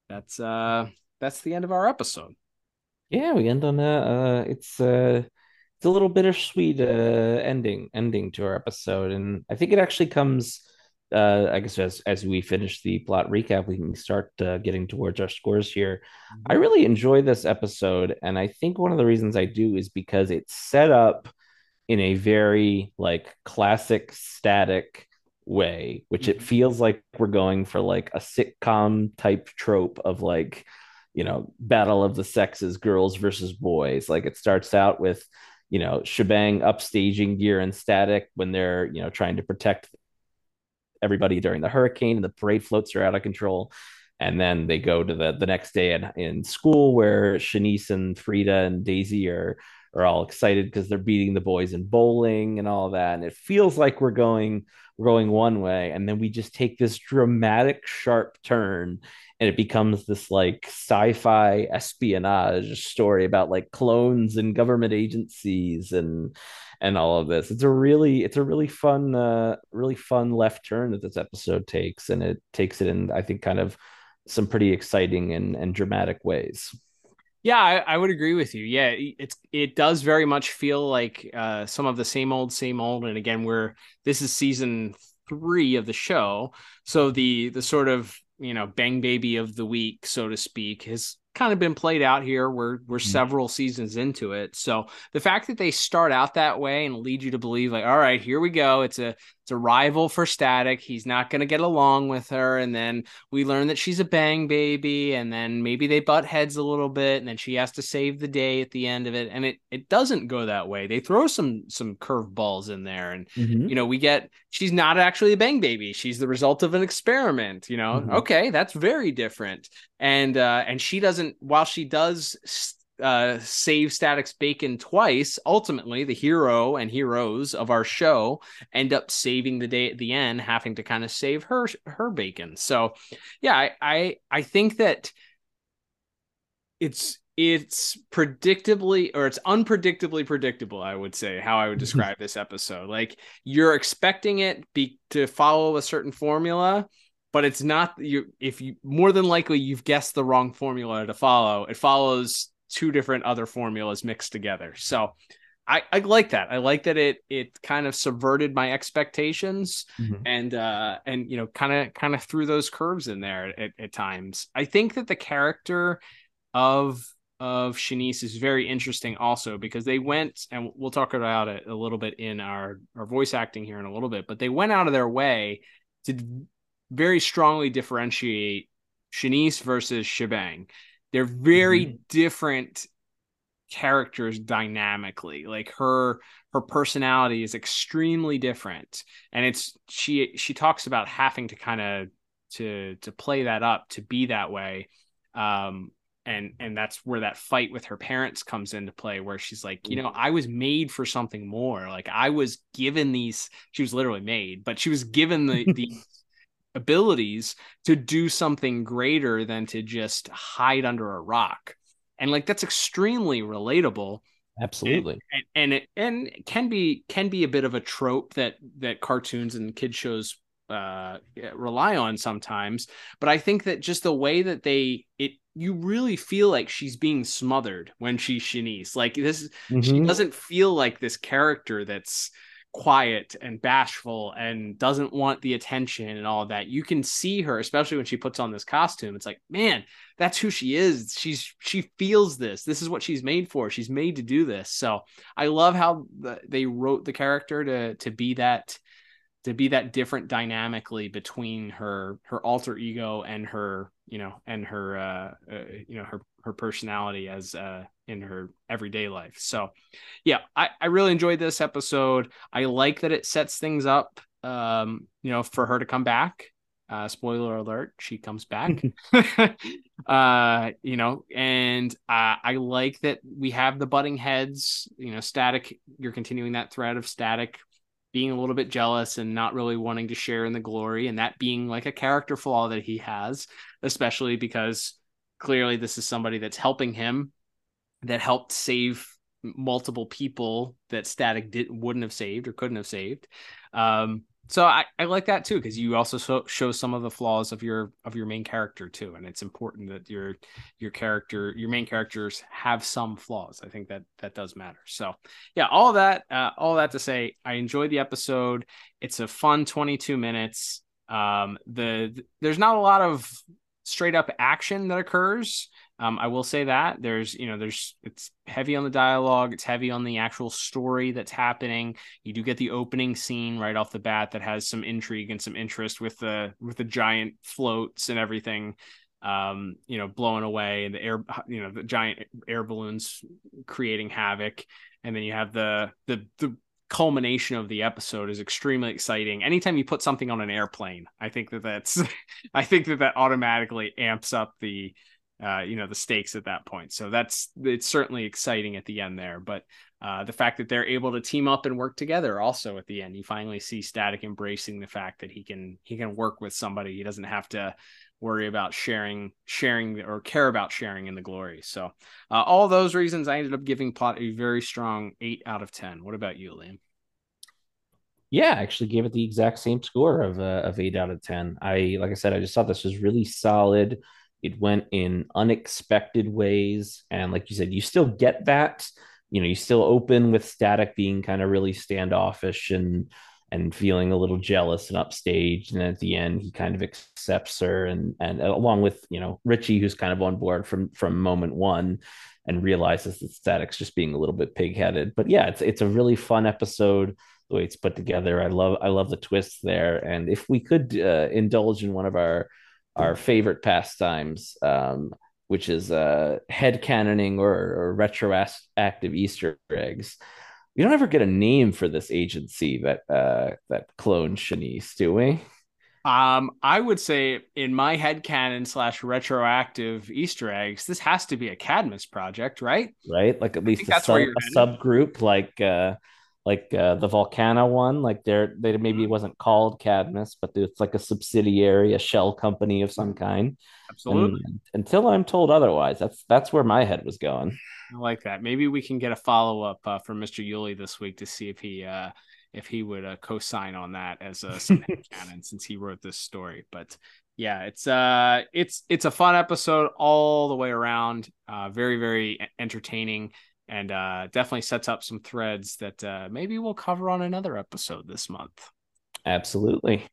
that's uh that's the end of our episode. Yeah, we end on a uh, it's uh it's a little bittersweet uh ending ending to our episode, and I think it actually comes. Uh, I guess as as we finish the plot recap, we can start uh, getting towards our scores here. Mm-hmm. I really enjoy this episode, and I think one of the reasons I do is because it's set up in a very like classic static way, which it mm-hmm. feels like we're going for like a sitcom type trope of like, you know, battle of the sexes, girls versus boys. Like it starts out with, you know, shebang upstaging gear and static when they're, you know, trying to protect everybody during the hurricane and the parade floats are out of control. And then they go to the the next day in, in school where Shanice and Frida and Daisy are are all excited because they're beating the boys in bowling and all that. And it feels like we're going we're going one way, and then we just take this dramatic sharp turn, and it becomes this like sci-fi espionage story about like clones and government agencies and and all of this. It's a really it's a really fun uh really fun left turn that this episode takes, and it takes it in I think kind of some pretty exciting and, and dramatic ways. Yeah, I, I, would agree with you. Yeah, it's it does very much feel like uh, some of the same old, same old. And again, we're this is season three of the show, so the the sort of you know bang baby of the week, so to speak, has kind of been played out here. We're we're mm-hmm. several seasons into it, so the fact that they start out that way and lead you to believe like, all right, here we go. It's a it's a rival for Static. He's not going to get along with her. And then we learn that she's a bang baby. And then maybe they butt heads a little bit. And then she has to save the day at the end of it. And it, it doesn't go that way. They throw some some curveballs in there. And, mm-hmm. you know, we get she's not actually a bang baby. She's the result of an experiment, you know. Mm-hmm. Okay, that's very different. And uh, and she doesn't, while she does uh, save Static's bacon twice, ultimately the hero and heroes of our show end up saving the day at the end, having to kind of save her her bacon. So, yeah, I I, I think that it's it's predictably or it's unpredictably predictable i would say how i would describe this episode. Like you're expecting it be to follow a certain formula but it's not you if you more than likely you've guessed the wrong formula to follow. It follows two different other formulas mixed together. So I, I like that. I like that it it kind of subverted my expectations mm-hmm. and uh and you know kind of kind of threw those curves in there at, at times. I think that the character of of Shanice is very interesting also because they went and we'll talk about it a little bit in our our voice acting here in a little bit, but they went out of their way to very strongly differentiate Shanice versus Shebang they're very mm-hmm. different characters dynamically. Like her her personality is extremely different. And it's she she talks about having to kind of to to play that up to be that way. Um and and that's where that fight with her parents comes into play where she's like you know i was made for something more. Like i was given these she was literally made but she was given the the abilities to do something greater than to just hide under a rock. And like that's extremely relatable. Absolutely. And, and it and can be can be a bit of a trope that that cartoons and kid shows uh rely on sometimes, but I think that just the way that they it you really feel like she's being smothered when she's Shanice. Like this mm-hmm. she doesn't feel like this character that's quiet and bashful and doesn't want the attention and all that. You can see her, especially when she puts on this costume. It's like, man, that's who she is. She's she feels this. This is what she's made for. She's made to do this. So I love how the, they wrote the character to to be that to be that different dynamically between her her alter ego and her you know and her uh, uh you know her her personality as uh in her everyday life. So yeah, I, I really enjoyed this episode. I like that it sets things up um, you know, for her to come back. Uh spoiler alert, she comes back. uh, you know, and uh, I like that we have the butting heads, you know, static, you're continuing that thread of static being a little bit jealous and not really wanting to share in the glory and that being like a character flaw that he has especially because clearly this is somebody that's helping him that helped save multiple people that static did wouldn't have saved or couldn't have saved. Um so I, I like that too because you also so, show some of the flaws of your of your main character too and it's important that your your character your main characters have some flaws. I think that that does matter. So yeah all that uh, all that to say i enjoyed the episode. It's a fun 22 minutes. Um the, the there's not a lot of straight up action that occurs Um, I will say that there's, you know, there's it's heavy on the dialogue, it's heavy on the actual story that's happening. You do get the opening scene right off the bat that has some intrigue and some interest with the with the giant floats and everything um, you know, blowing away and the air, you know, the giant air balloons creating havoc. And then you have the, the, the culmination of the episode is extremely exciting. Anytime you put something on an airplane, I think that that's, I think that that automatically amps up the, uh, you know, the stakes at that point. So that's, it's certainly exciting at the end there. But uh, the fact that they're able to team up and work together also at the end, you finally see Static embracing the fact that he can, he can work with somebody. He doesn't have to, worry about sharing sharing or care about sharing in the glory so uh, all those reasons i ended up giving plot a very strong 8 out of 10 what about you liam yeah i actually gave it the exact same score of uh, of 8 out of 10 i like i said i just thought this was really solid it went in unexpected ways and like you said you still get that you know you still open with static being kind of really standoffish and and feeling a little jealous and upstage. And at the end, he kind of accepts her, and and along with you know Richie, who's kind of on board from from moment one, and realizes that Static's just being a little bit pigheaded. But yeah, it's it's a really fun episode. The way it's put together, I love I love the twists there. And if we could uh, indulge in one of our our favorite pastimes, um, which is uh, head canoning or, or retroactive Easter eggs we don't ever get a name for this agency that uh that clones Shanice, do we? Um, I would say in my head canon slash retroactive Easter eggs, this has to be a Cadmus project, right? Right, like at least a, sub, a subgroup, like uh, like uh, the Volcano one. Like there, they maybe mm-hmm. wasn't called Cadmus, but it's like a subsidiary, a shell company of some kind. Absolutely. And until I'm told otherwise, that's that's where my head was going. I like that. Maybe we can get a follow up uh, from Mr. Uhley this week to see if he uh, if he would uh, co-sign on that as a canon since he wrote this story. But yeah, it's uh it's it's a fun episode all the way around. Uh, very very entertaining and uh, definitely sets up some threads that uh, maybe we'll cover on another episode this month. Absolutely.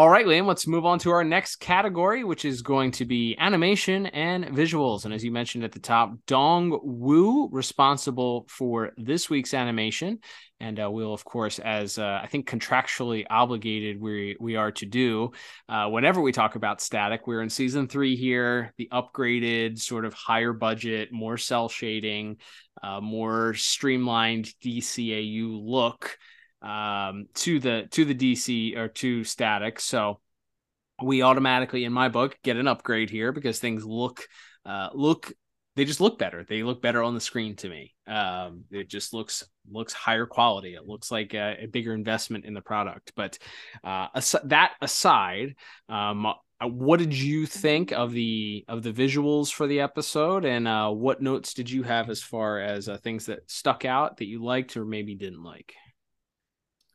All right, Liam, let's move on to our next category, which is going to be animation and visuals. And as you mentioned at the top, Dong Woo, responsible for this week's animation. And uh, we'll, of course, as uh, I think contractually obligated we, we are to do, uh, whenever we talk about static, we're in season three here, the upgraded, sort of higher budget, more cell shading, uh, more streamlined DCAU look um, to the to the DC or to static. So we automatically, in my book, get an upgrade here because things look uh, look they just look better. They look better on the screen to me. Um, it just looks looks higher quality. It looks like a, a bigger investment in the product. But uh, as- that aside, um, uh, what did you think of the of the visuals for the episode, and uh, what notes did you have as far as uh, things that stuck out that you liked or maybe didn't like?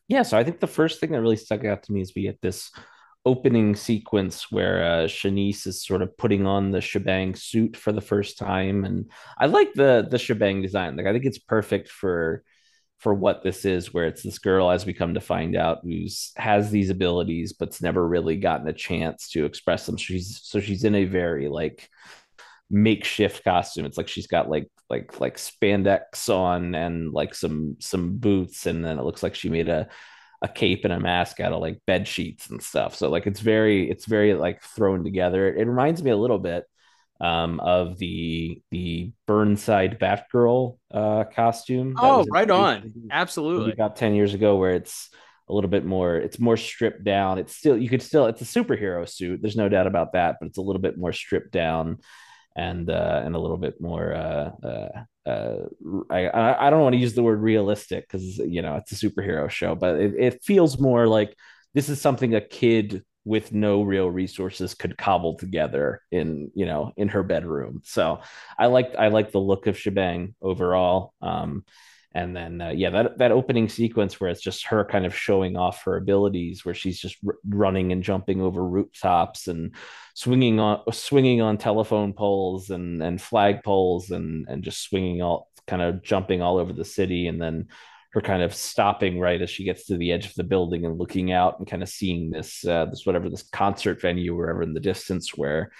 Yeah, so I think the first thing that really stuck out to me is we get this opening sequence where uh, Shanice is sort of putting on the shebang suit for the first time, and I like the the shebang design. Like I think it's perfect for for what this is, where it's this girl, as we come to find out, who's has these abilities but's never really gotten a chance to express them. She's so she's in a very like makeshift costume. It's like she's got like like like spandex on and like some some boots, and then it looks like she made a a cape and a mask out of like bed sheets and stuff. So like it's very it's very like thrown together. It, it reminds me a little bit um of the the Burnside Batgirl uh costume. Oh, right on. Absolutely. About 10 years ago where it's a little bit more it's more stripped down. It's still you could still it's a superhero suit. There's no doubt about that, but it's a little bit more stripped down and uh, and a little bit more. Uh, uh, uh I I don't want to use the word realistic because you know it's a superhero show, but it, it feels more like this is something a kid with no real resources could cobble together in you know in her bedroom. So I like I like the look of Shebang overall. Um, and then uh, yeah that that opening sequence where it's just her kind of showing off her abilities where she's just r- running and jumping over rooftops and swinging on swinging on telephone poles and and flag poles and and just swinging all kind of jumping all over the city. And then her kind of stopping right as she gets to the edge of the building and looking out and kind of seeing this uh, this whatever this concert venue wherever in the distance where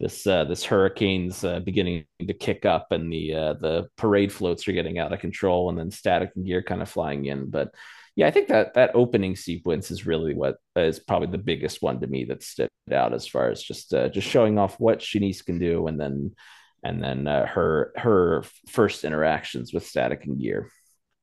this uh, this hurricane's uh, beginning to kick up and the uh, the parade floats are getting out of control and then static and gear kind of flying in. But yeah i think that that opening sequence is really what is probably the biggest one to me that stood out as far as just uh, just showing off what Shanice can do and then and then uh, her her first interactions with static and gear.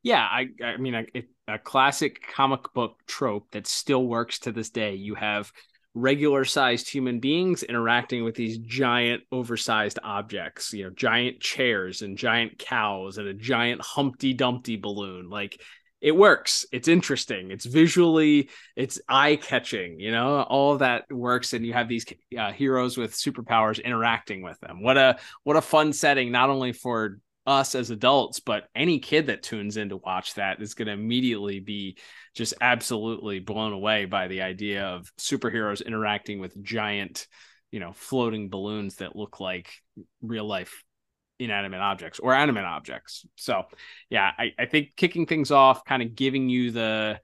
Yeah i i mean a, a classic comic book trope that still works to this day. You have regular sized human beings interacting with these giant oversized objects you know giant chairs and giant cows and a giant humpty dumpty balloon. Like it works. It's interesting. It's visually it's eye catching you know? All that works and you have these uh, heroes with superpowers interacting with them. What a what a fun setting not only for us as adults, but any kid that tunes in to watch that is going to immediately be just absolutely blown away by the idea of superheroes interacting with giant, you know, floating balloons that look like real life inanimate objects or animate objects. So, yeah, I, I think kicking things off, kind of giving you the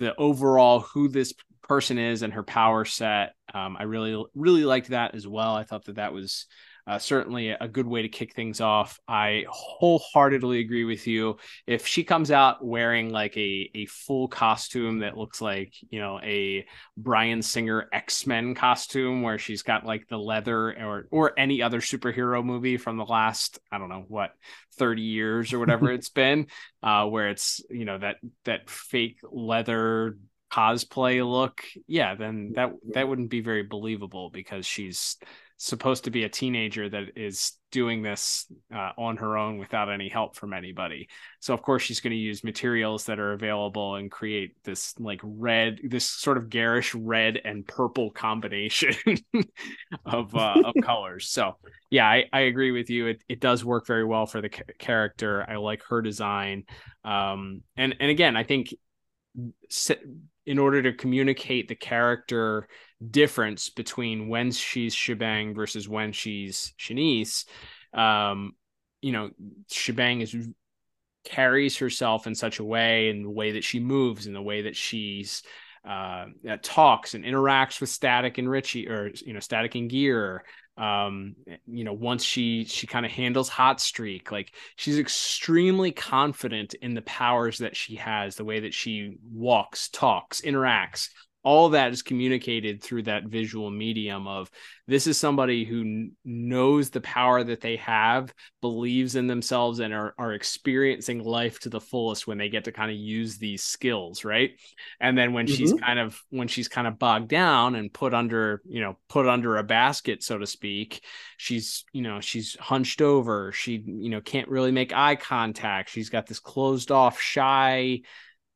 the overall who this person is and her power set. Um, I really really liked that as well. I thought that that was uh, certainly a good way to kick things off. I wholeheartedly agree with you. If she comes out wearing like a, a full costume that looks like, you know, a Bryan Singer X Men costume where she's got like the leather or, or any other superhero movie from the last, I don't know, what, 30 years or whatever it's been, uh, where it's, you know, that, that fake leather cosplay look. Yeah, then that, that wouldn't be very believable because she's, supposed to be a teenager that is doing this uh, on her own without any help from anybody. So of course she's going to use materials that are available and create this like red, this sort of garish red and purple combination of uh, of colors. So yeah, I, I agree with you. It it does work very well for the ca- character. I like her design. Um, and and again, I think in order to communicate the character difference between when she's Shebang versus when she's Shanice, um, you know, Shebang is carries herself in such a way and the way that she moves and the way that she's uh, talks and interacts with Static and Richie or you know Static and Gear. Um you know once she she kind of handles hot streak like she's extremely confident in the powers that she has the way that she walks talks interacts all that is communicated through that visual medium of this is somebody who knows the power that they have believes in themselves and are, are experiencing life to the fullest when they get to kind of use these skills right and then when mm-hmm. she's kind of when she's kind of bogged down and put under you know put under a basket so to speak she's you know she's hunched over she you know can't really make eye contact she's got this closed off shy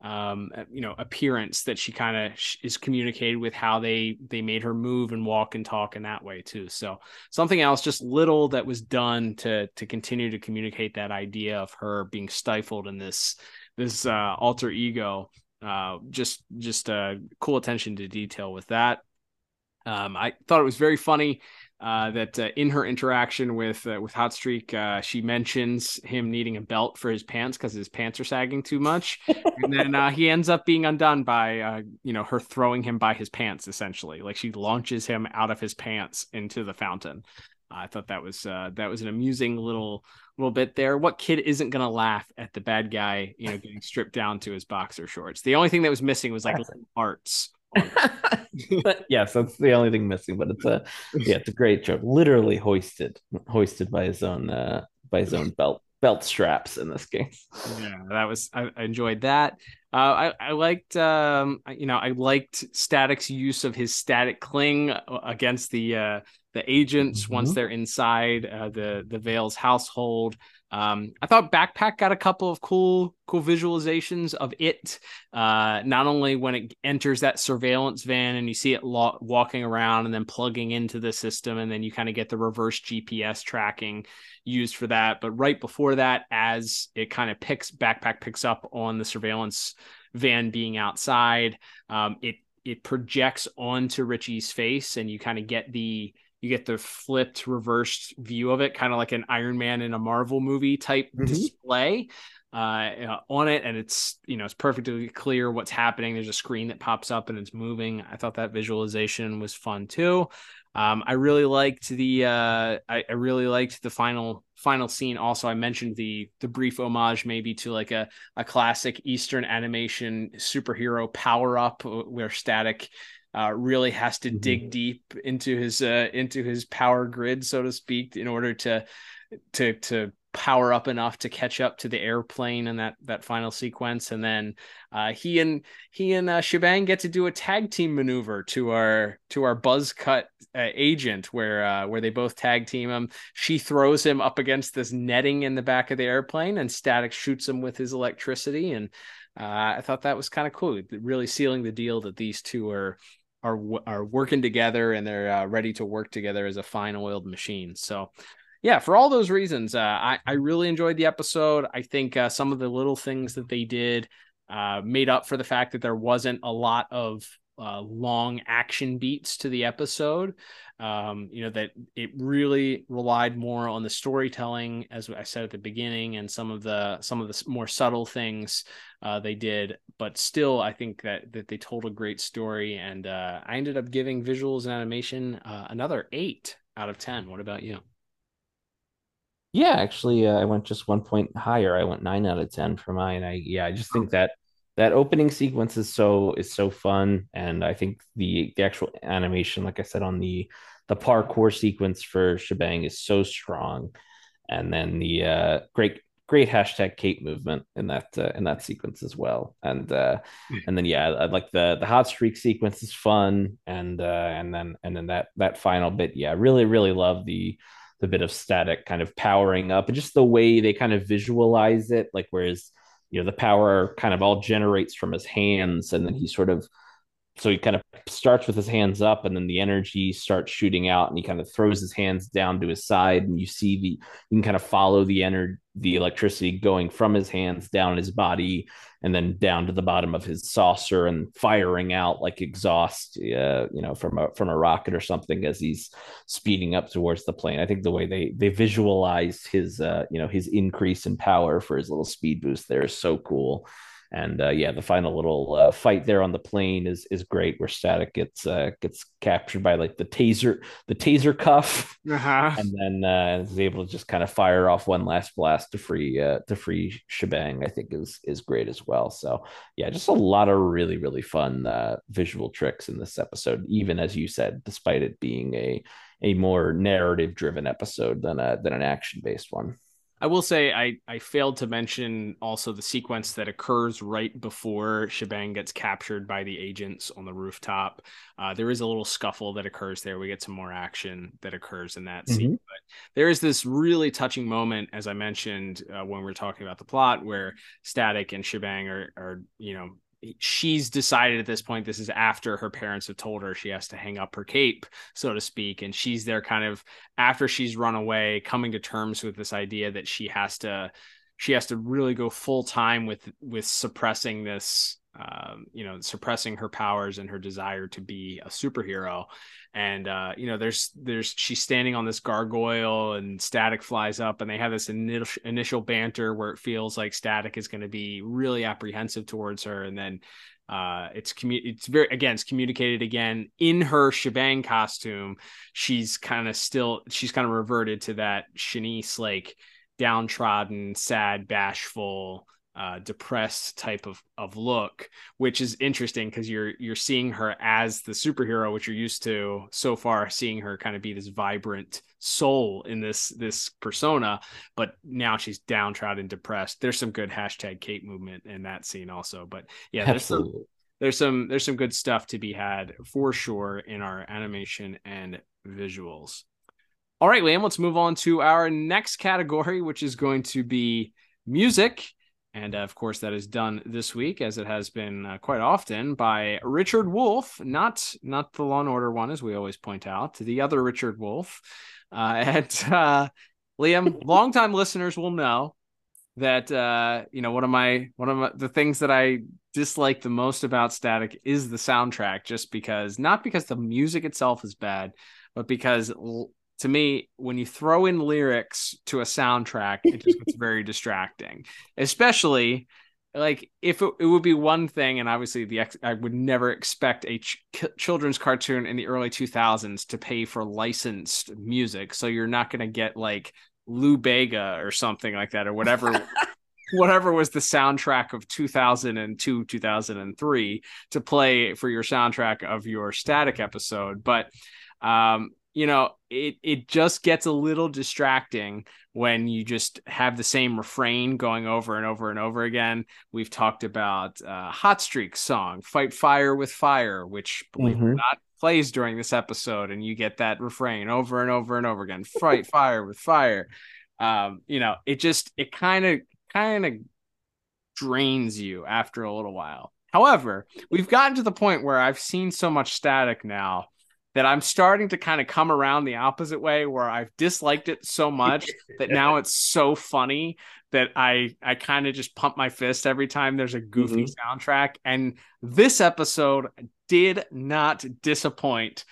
um, uh, you know, appearance that she kind of is communicated with how they they made her move and walk and talk in that way too. So something else, just little that was done to to continue to communicate that idea of her being stifled in this this uh, alter ego. Uh, just just uh, cool attention to detail with that. Um, I thought it was very funny uh, that uh, in her interaction with uh, with Hot Streak, uh, she mentions him needing a belt for his pants because his pants are sagging too much, and then uh, he ends up being undone by uh, you know her throwing him by his pants essentially, like she launches him out of his pants into the fountain. I thought that was that was an amusing little little bit there. What kid isn't gonna laugh at the bad guy, you know, getting stripped down to his boxer shorts? The only thing that was missing was like little hearts but yes, that's the only thing missing. But it's a yeah, it's a great joke. Literally hoisted, hoisted by his own uh by his own belt belt straps in this case. Yeah, that was I, I enjoyed that. Uh, I I liked um you know I liked Static's use of his static cling uh, against the uh the agents mm-hmm. once they're inside uh, the the Vale's household. Um, I thought Backpack got a couple of cool, cool visualizations of it. Uh, not only when it enters that surveillance van and you see it lo- walking around and then plugging into the system, and then you kind of get the reverse GPS tracking used for that. But right before that, as it kind of picks Backpack picks up on the surveillance van being outside, um, it it projects onto Richie's face, and you kind of get the you get the flipped reversed view of it kind of like an iron man in a marvel movie type mm-hmm. display uh, on it, and it's you know it's perfectly clear what's happening. There's a screen that pops up and it's moving. I thought that visualization was fun too. Um, I really liked the uh, I, I, really liked the final final scene. Also, I mentioned the the brief homage maybe to like a a classic Eastern animation superhero power up uh, where Static uh, really has to mm-hmm. dig deep into his uh, into his power grid, so to speak, in order to to to power up enough to catch up to the airplane in that that final sequence. And then uh, he and he and uh, Shebang get to do a tag team maneuver to our to our buzz cut uh, agent where uh, where they both tag team him. She throws him up against this netting in the back of the airplane and static shoots him with his electricity. And uh, I thought that was kind of cool really sealing the deal that these two are are are working together and they're uh, ready to work together as a fine oiled machine so yeah, for all those reasons, uh, I I really enjoyed the episode. I think uh, some of the little things that they did uh, made up for the fact that there wasn't a lot of uh, long action beats to the episode. Um, you know that it really relied more on the storytelling, as I said at the beginning, and some of the some of the more subtle things uh, they did. But still, I think that that they told a great story, and uh, I ended up giving visuals and animation another eight out of ten. What about you? Yeah, actually, uh, I went just one point higher. I went nine out of ten for mine. I yeah, I just think that that opening sequence is so is so fun, and I think the the actual animation, like I said, on the the parkour sequence for Shebang is so strong, and then the uh, great great hashtag Kate movement in that uh, in that sequence as well, and uh, hmm. and then yeah, I like the the hot streak sequence is fun, and uh, and then and then that that final bit, yeah, really really love the the bit of static kind of powering up and just the way they kind of visualize it. Like whereas you know the power kind of all generates from his hands and then he sort of so he kind of starts with his hands up and then the energy starts shooting out and he kind of throws his hands down to his side and you see the you can kind of follow the energy the electricity going from his hands down his body and then down to the bottom of his saucer and firing out like exhaust uh, you know from a from a rocket or something as he's speeding up towards the plane. I think the way they they visualize his uh, you know his increase in power for his little speed boost there is so cool and uh, yeah, the final little uh, fight there on the plane is is great, where Static gets uh, gets captured by like the taser the taser cuff, uh-huh. and then uh, is able to just kind of fire off one last blast to free uh, to free Shebang. I think is is great as well. So yeah, just a lot of really really fun uh, visual tricks in this episode, even as you said, despite it being a a more narrative driven episode than a than an action based one. I will say I I failed to mention also the sequence that occurs right before Shebang gets captured by the agents on the rooftop. Uh, there is a little scuffle that occurs there. We get some more action that occurs in that mm-hmm. scene. But there is this really touching moment, as I mentioned uh, when we are talking about the plot, where Static and Shebang are are you know she's decided at this point this is after her parents have told her she has to hang up her cape so to speak and she's there kind of after she's run away coming to terms with this idea that she has to she has to really go full time with with suppressing this um, you know suppressing her powers and her desire to be a superhero. And uh, you know there's there's she's standing on this gargoyle and static flies up and they have this initial initial banter where it feels like static is going to be really apprehensive towards her. And then uh, it's commu- it's very again it's communicated again in her shebang costume. She's kind of still she's kind of reverted to that Shanice like downtrodden sad bashful uh, depressed type of of look, which is interesting because you're you're seeing her as the superhero, which you're used to so far, seeing her kind of be this vibrant soul in this this persona, but now she's downtrodden, depressed. There's some good hashtag Kate movement in that scene also, but yeah, there's some there's some there's some good stuff to be had for sure in our animation and visuals. All right, Liam, let's move on to our next category, which is going to be music. And uh, of course, that is done this week, as it has been uh, quite often, by Richard Wolf, not not the Law and Order one, as we always point out, the other Richard Wolf. Uh, and uh, Liam, longtime listeners will know that uh, you know one of my one of my, the things that I dislike the most about Static is the soundtrack, just because not because the music itself is bad, but because to me, when you throw in lyrics to a soundtrack, it just gets very distracting, especially like if it, it, would be one thing and obviously the ex- i would never expect a ch- children's cartoon in the early 2000s to pay for licensed music so you're not going to get like lou bega or something like that or whatever whatever was the soundtrack of 2002 2003 to play for your soundtrack of your static episode. But um you know it it just gets a little distracting when you just have the same refrain going over and over and over again. We've talked about uh, hot streak song fight fire with fire which believe mm-hmm. it or not plays during this episode and you get that refrain over and over and over again fight fire with fire. Um you know it just it kind of kind of drains you after a little while. However we've gotten to the point where i've seen so much static now that I'm starting to kind of come around the opposite way where I've disliked it so much that now it's so funny that I I kind of just pump my fist every time there's a goofy mm-hmm. soundtrack. And this episode did not disappoint.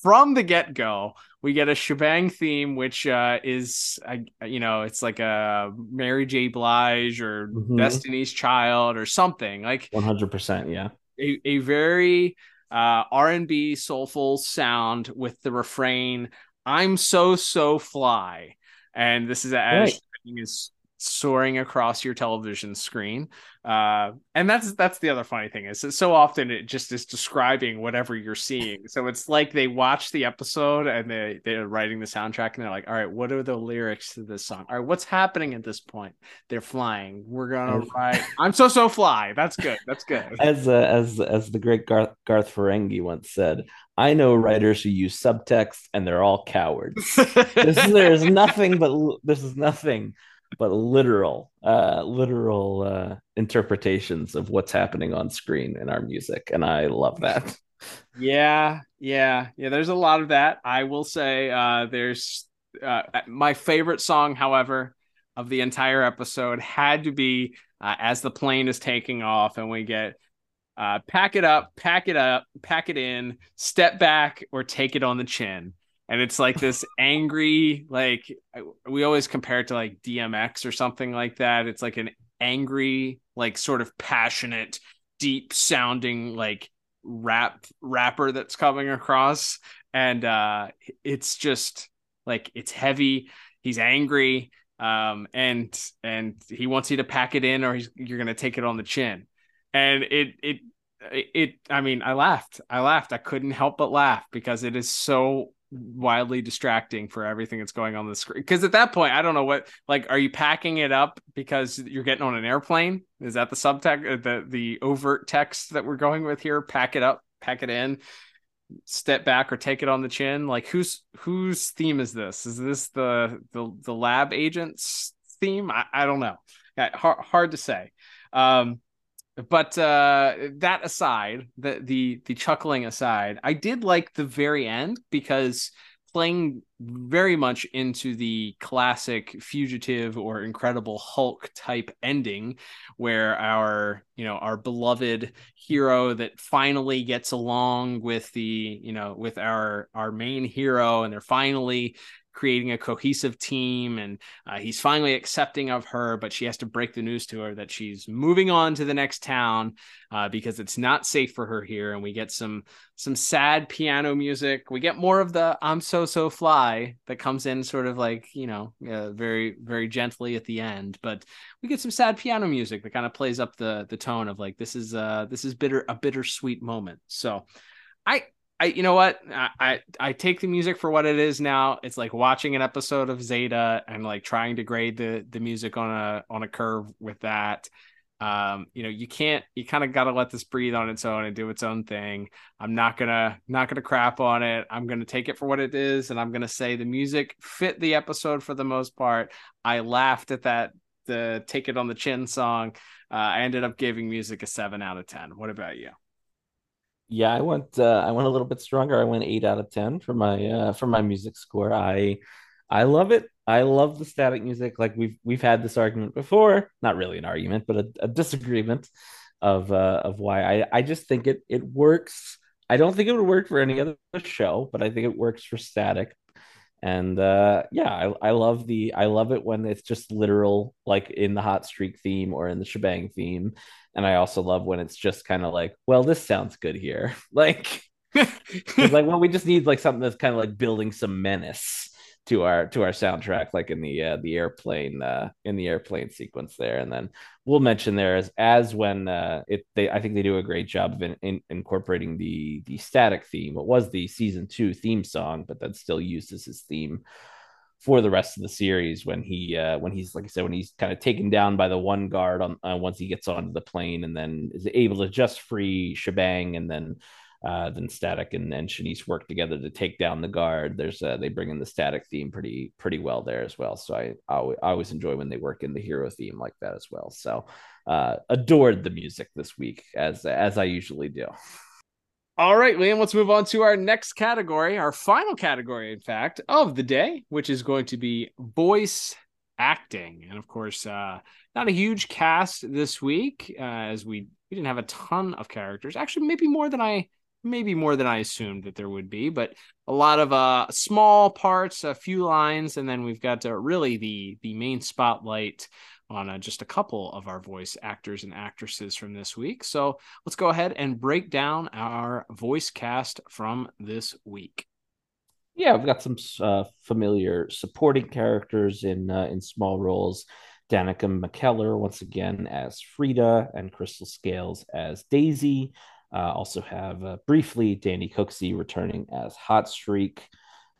From the get-go we get a shebang theme which uh, is uh, you know it's like a mary j. Blige or mm-hmm. destiny's child or something. Like 100% yeah. a, a very uh, R&B soulful sound with the refrain "I'm so so fly," and this is as right. is soaring across your television screen. Uh, and that's that's the other funny thing is that so often it just is describing whatever you're seeing. So it's like they watch the episode and they they're writing the soundtrack and they're like, all right, what are the lyrics to this song? All right, what's happening at this point? They're flying. We're gonna ride. I'm so so fly. That's good. That's good. As uh, as as the great Garth Garth Marenghi once said, I know writers who use subtext and they're all cowards. this, there's nothing but this is nothing but literal uh literal uh interpretations of what's happening on screen in our music and i love that. Yeah yeah yeah there's a lot of that. I will say uh there's uh my favorite song however of the entire episode had to be uh, as the plane is taking off and we get uh pack it up pack it up pack it in step back or take it on the chin and it's like this angry like we always compare it to like DMX or something like that. It's like an angry like sort of passionate deep sounding like rap rapper that's coming across. And uh it's just like it's heavy. He's angry um and and he wants you to pack it in or you're going to take it on the chin. And it it it i mean i laughed. I laughed. I couldn't help but laugh because it is so wildly distracting for everything that's going on the screen. Because at that point, I don't know what like are you packing it up because you're getting on an airplane? Is that the subtext, uh, the the overt text that we're going with here? Pack it up, pack it in, step back or take it on the chin. Like whose whose theme is this? Is this the the the lab agents theme? I, I don't know. Yeah, Hard, hard to say. Um, but uh, that aside, the the the chuckling aside, I did like the very end because playing very much into the classic fugitive or incredible hulk type ending where our you know our beloved hero that finally gets along with the you know with our our main hero and they're finally creating a cohesive team and uh, he's finally accepting of her but she has to break the news to her that she's moving on to the next town uh, because it's not safe for her here and we get some some sad piano music. We get more of the i'm so so fly that comes in sort of like you know uh, very very gently at the end but we get some sad piano music that kind of plays up the the tone of like this is uh this is bitter a bittersweet moment. So I I, you know what? I, I, I take the music for what it is now. It's like watching an episode of Zeta and like trying to grade the the music on a on a curve with that. Um, you know, you can't. You kind of got to let this breathe on its own and do its own thing. I'm not gonna not gonna crap on it. I'm gonna take it for what it is, and I'm gonna say the music fit the episode for the most part. I laughed at that the "Take It on the Chin" song. Uh, I ended up giving music a seven out of ten. What about you? Yeah, I went uh, I went a little bit stronger. I went eight out of ten for my uh, for my music score. I I love it. I love the static music. Like we've we've had this argument before, not really an argument, but a, a disagreement of uh, of why I I just think it it works. I don't think it would work for any other show, but I think it works for static. And uh, yeah, I, I love the I love it when it's just literal, like in the hot streak theme or in the shebang theme. And I also love when it's just kind of like, well, this sounds good here. Like, like, well, we just need like something that's kind of like building some menace to our to our soundtrack like in the uh, the airplane uh, in the airplane sequence there and then we'll mention there as as when uh, it they I think they do a great job of in, in, incorporating the the static theme it was the season 2 theme song but that's still used as his theme for the rest of the series when he uh, when he's like I said when he's kind of taken down by the one guard on uh, once he gets onto the plane and then is able to just free shebang and then uh, then Static and, and Shanice work together to take down the guard. There's uh, they bring in the Static theme pretty pretty well there as well. So I, I, I always enjoy when they work in the hero theme like that as well. So uh, adored the music this week as as I usually do. All right, Liam, let's move on to our next category, our final category, in fact, of the day, which is going to be voice acting. And of course, uh, not a huge cast this week, uh, as we, we didn't have a ton of characters. Actually, maybe more than I maybe more than I assumed that there would be, but a lot of uh small parts, a few lines, and then we've got uh, really the the main spotlight on uh, just a couple of our voice actors and actresses from this week. So let's go ahead and break down our voice cast from this week. Yeah, we've got some uh, familiar supporting characters in uh, in small roles. Danica McKellar once again as Frieda and Crystal Scales as Daisy. Uh, also have uh, briefly Danny Cooksey returning as Hot Streak.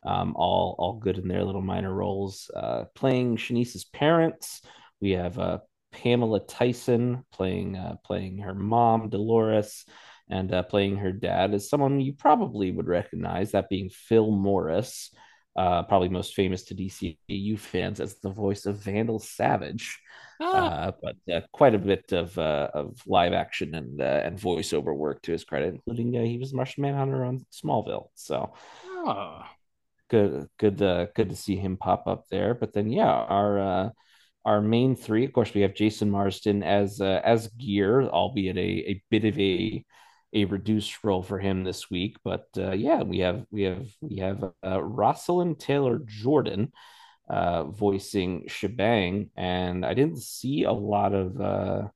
Um, all all good in their little minor roles. Uh, playing Shanice's parents, we have uh, Pamela Tyson playing uh, playing her mom Dolores, and uh, playing her dad is someone you probably would recognize, that being Phil Morris, probably most famous to DCU fans as the voice of Vandal Savage. Ah. Uh, but uh, quite a bit of uh, of live action and uh, and voiceover work to his credit, including uh, he was Martian Manhunter on Smallville. So, oh. good, good, uh, good to see him pop up there. But then, yeah, our our main three, of course, we have Jason Marsden as as Gear, albeit a a bit of a a reduced role for him this week. But yeah, we have we have we have Rosslynn Taylor Jordan uh, voicing Shebang, and I didn't see a lot of uh,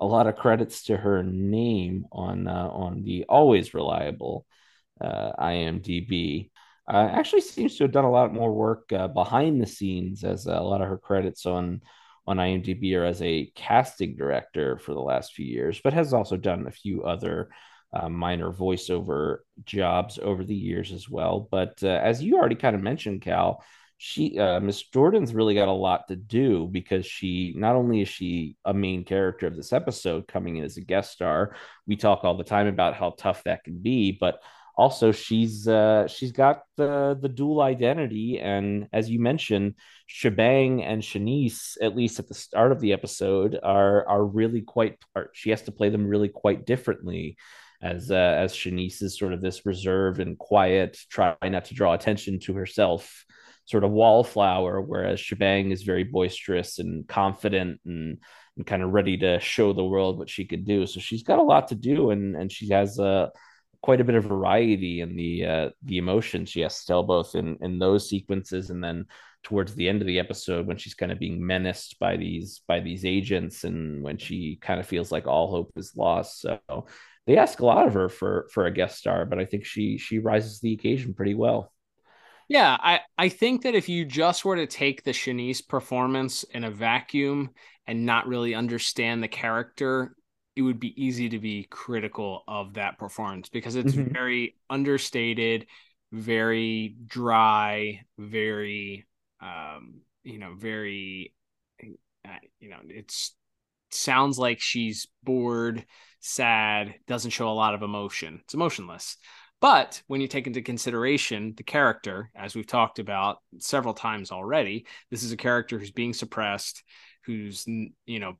a lot of credits to her name on uh, on the always reliable uh, IMDb. Uh, actually, seems to have done a lot more work uh, behind the scenes, as a lot of her credits on on IMDb are as a casting director for the last few years, but has also done a few other uh, minor voiceover jobs over the years as well. But uh, as you already kind of mentioned, Cal, she uh, Miss Jordan's really got a lot to do because she not only is she a main character of this episode coming in as a guest star. We talk all the time about how tough that can be, but also she's uh, she's got the the dual identity, and as you mentioned, Shebang and Shanice, at least at the start of the episode, are are really quite. She has to play them really quite differently as uh, as Shanice is sort of this reserved and quiet, try not to draw attention to herself sort of wallflower, whereas Shebang is very boisterous and confident and, and kind of ready to show the world what she could do. So she's got a lot to do, and and she has a uh, quite a bit of variety in the uh, the emotions she has to tell both in in those sequences and then towards the end of the episode when she's kind of being menaced by these by these agents and when she kind of feels like all hope is lost. So they ask a lot of her for for a guest star but i think she she rises the occasion pretty well. Yeah, I, I think that if you just were to take the Shanice performance in a vacuum and not really understand the character, it would be easy to be critical of that performance because it's mm-hmm. very understated, very dry, very um, you know, very uh, you know, it's sounds like she's bored, sad, doesn't show a lot of emotion. It's emotionless. But when you take into consideration the character, as we've talked about several times already, this is a character who's being suppressed, who's, you know,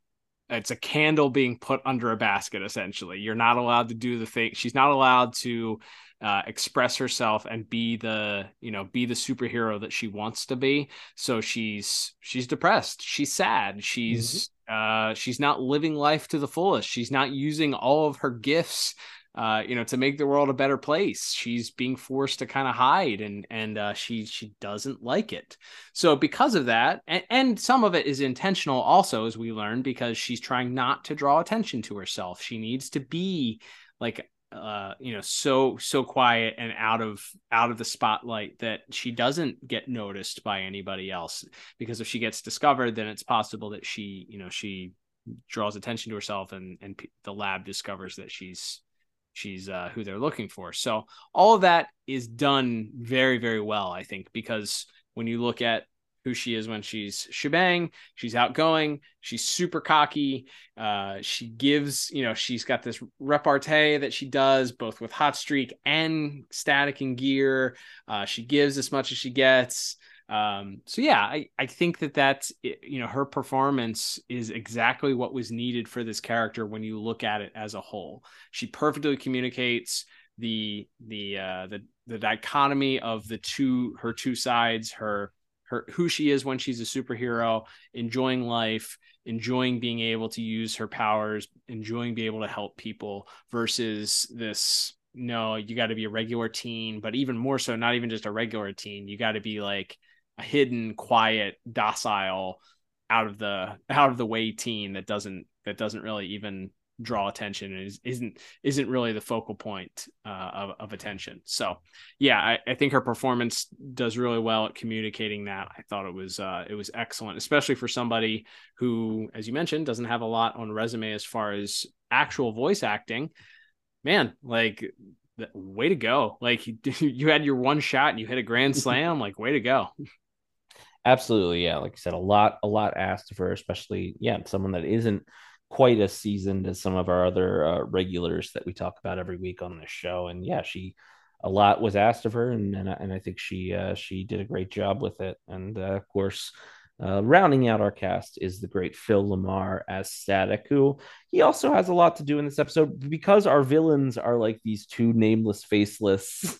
it's a candle being put under a basket essentially. You're not allowed to do the thing she's not allowed to uh, express herself and be the you know be the superhero that she wants to be. So she's she's depressed. She's sad. She's mm-hmm. uh she's not living life to the fullest. She's not using all of her gifts uh, you know, to make the world a better place. She's being forced to kind of hide, and and uh, she she doesn't like it. So because of that, and, and some of it is intentional, also as we learn, because she's trying not to draw attention to herself. She needs to be like uh you know so so quiet and out of out of the spotlight that she doesn't get noticed by anybody else because if she gets discovered then it's possible that she you know she draws attention to herself and and the lab discovers that she's she's uh, who they're looking for. So all of that is done very very well, I think, because when you look at who she is when she's shebang, she's outgoing, she's super cocky. Uh, she gives, you know, she's got this repartee that she does both with Hot Streak and Static and Gear. Uh, she gives as much as she gets. Um, so yeah, I, I think that that's you know her performance is exactly what was needed for this character when you look at it as a whole. She perfectly communicates the the uh, the the dichotomy of the two her two sides her her who she is when she's a superhero enjoying life enjoying being able to use her powers enjoying being able to help people versus this no you got to be a regular teen but even more so not even just a regular teen you got to be like hidden, quiet, docile, out of the out of the way teen that doesn't that doesn't really even draw attention and is, isn't isn't really the focal point uh, of, of attention. So yeah, I, I, think her performance does really well at communicating that. I thought it was uh, it was excellent, especially for somebody who, as you mentioned, doesn't have a lot on resume as far as actual voice acting. Man, like way to go! Like you had your one shot and you hit a grand slam. Like way to go! Absolutely, yeah. Like I said, a lot, a lot asked of her, especially yeah, someone that isn't quite as seasoned as some of our other uh, regulars that we talk about every week on this show. And yeah, she a lot was asked of her, and and, and I think she uh, she did a great job with it. And uh, of course, uh, rounding out our cast is the great Phil LaMarr as Static, who he also has a lot to do in this episode because our villains are like these two nameless, faceless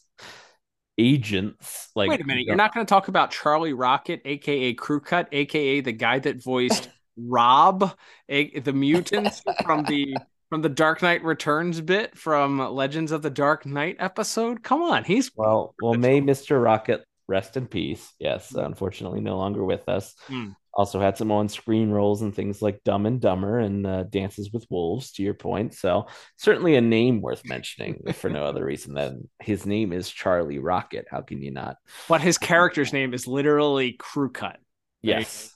agents. Like, wait a minute, you're not going to talk about Charlie Rocket, aka Crew Cut, aka the guy that voiced Rob, a, the mutant from the from the Dark Knight Returns bit from Legends of the Dark Knight episode. Come on, he's well. Well, may Mister Rocket rest in peace. Yes, unfortunately, no longer with us. Mm. Also had some on-screen roles and things like Dumb and Dumber and uh, Dances with Wolves. To your point, so certainly a name worth mentioning for no other reason than his name is Charlie Rocket. How can you not? But his character's name is literally Crew Cut. Yes.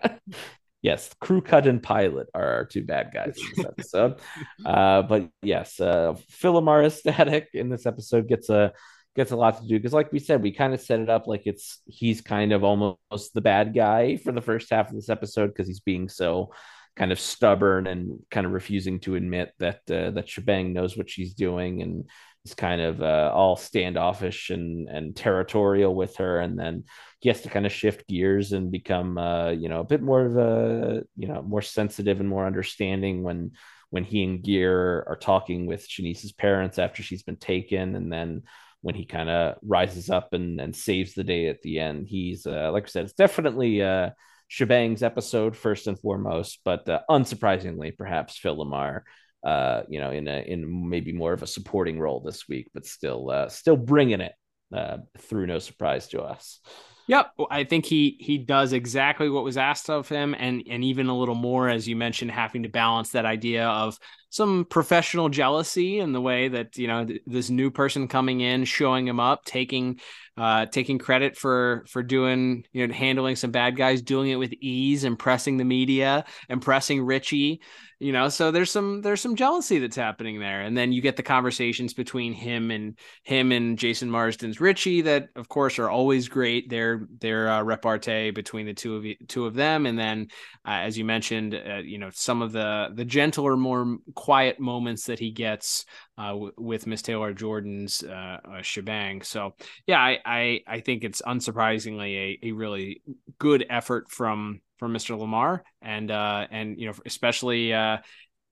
yes, crew cut and pilot are our two bad guys in this episode. uh, but yes, uh, Phil LaMarr Static in this episode gets a gets a lot to do because like we said we kind of set it up like it's he's kind of almost the bad guy for the first half of this episode because he's being so kind of stubborn and kind of refusing to admit that uh, that Shebang knows what she's doing and is kind of uh, all standoffish and and territorial with her. And then he has to kind of shift gears and become uh, you know a bit more of a you know more sensitive and more understanding when when he and Gear are talking with Shanice's parents after she's been taken. And then when he kind of rises up and, and saves the day at the end. He's uh, like I said, it's definitely uh, Shebang's episode first and foremost, but uh, unsurprisingly, perhaps Phil LaMarr, uh, you know, in a in maybe more of a supporting role this week, but still uh, still bringing it uh, through no surprise to us. Yep, I think he he does exactly what was asked of him, and and even a little more, as you mentioned, having to balance that idea of some professional jealousy in the way that you know th- this new person coming in, showing him up, taking uh, taking credit for for doing you know handling some bad guys, doing it with ease, impressing the media, impressing Richie, you know? So there's some there's some jealousy that's happening there. And then you get the conversations between him and him and jason marsden's richie that of course are always great. Their their uh, repartee between the two of two of them. And then uh, as you mentioned uh, you know some of the the gentler more quiet moments that he gets uh, w- with miss taylor jordan's uh, shebang. So yeah I, I i think it's unsurprisingly a, a really good effort from from Mr. LaMarr and uh, and you know especially uh,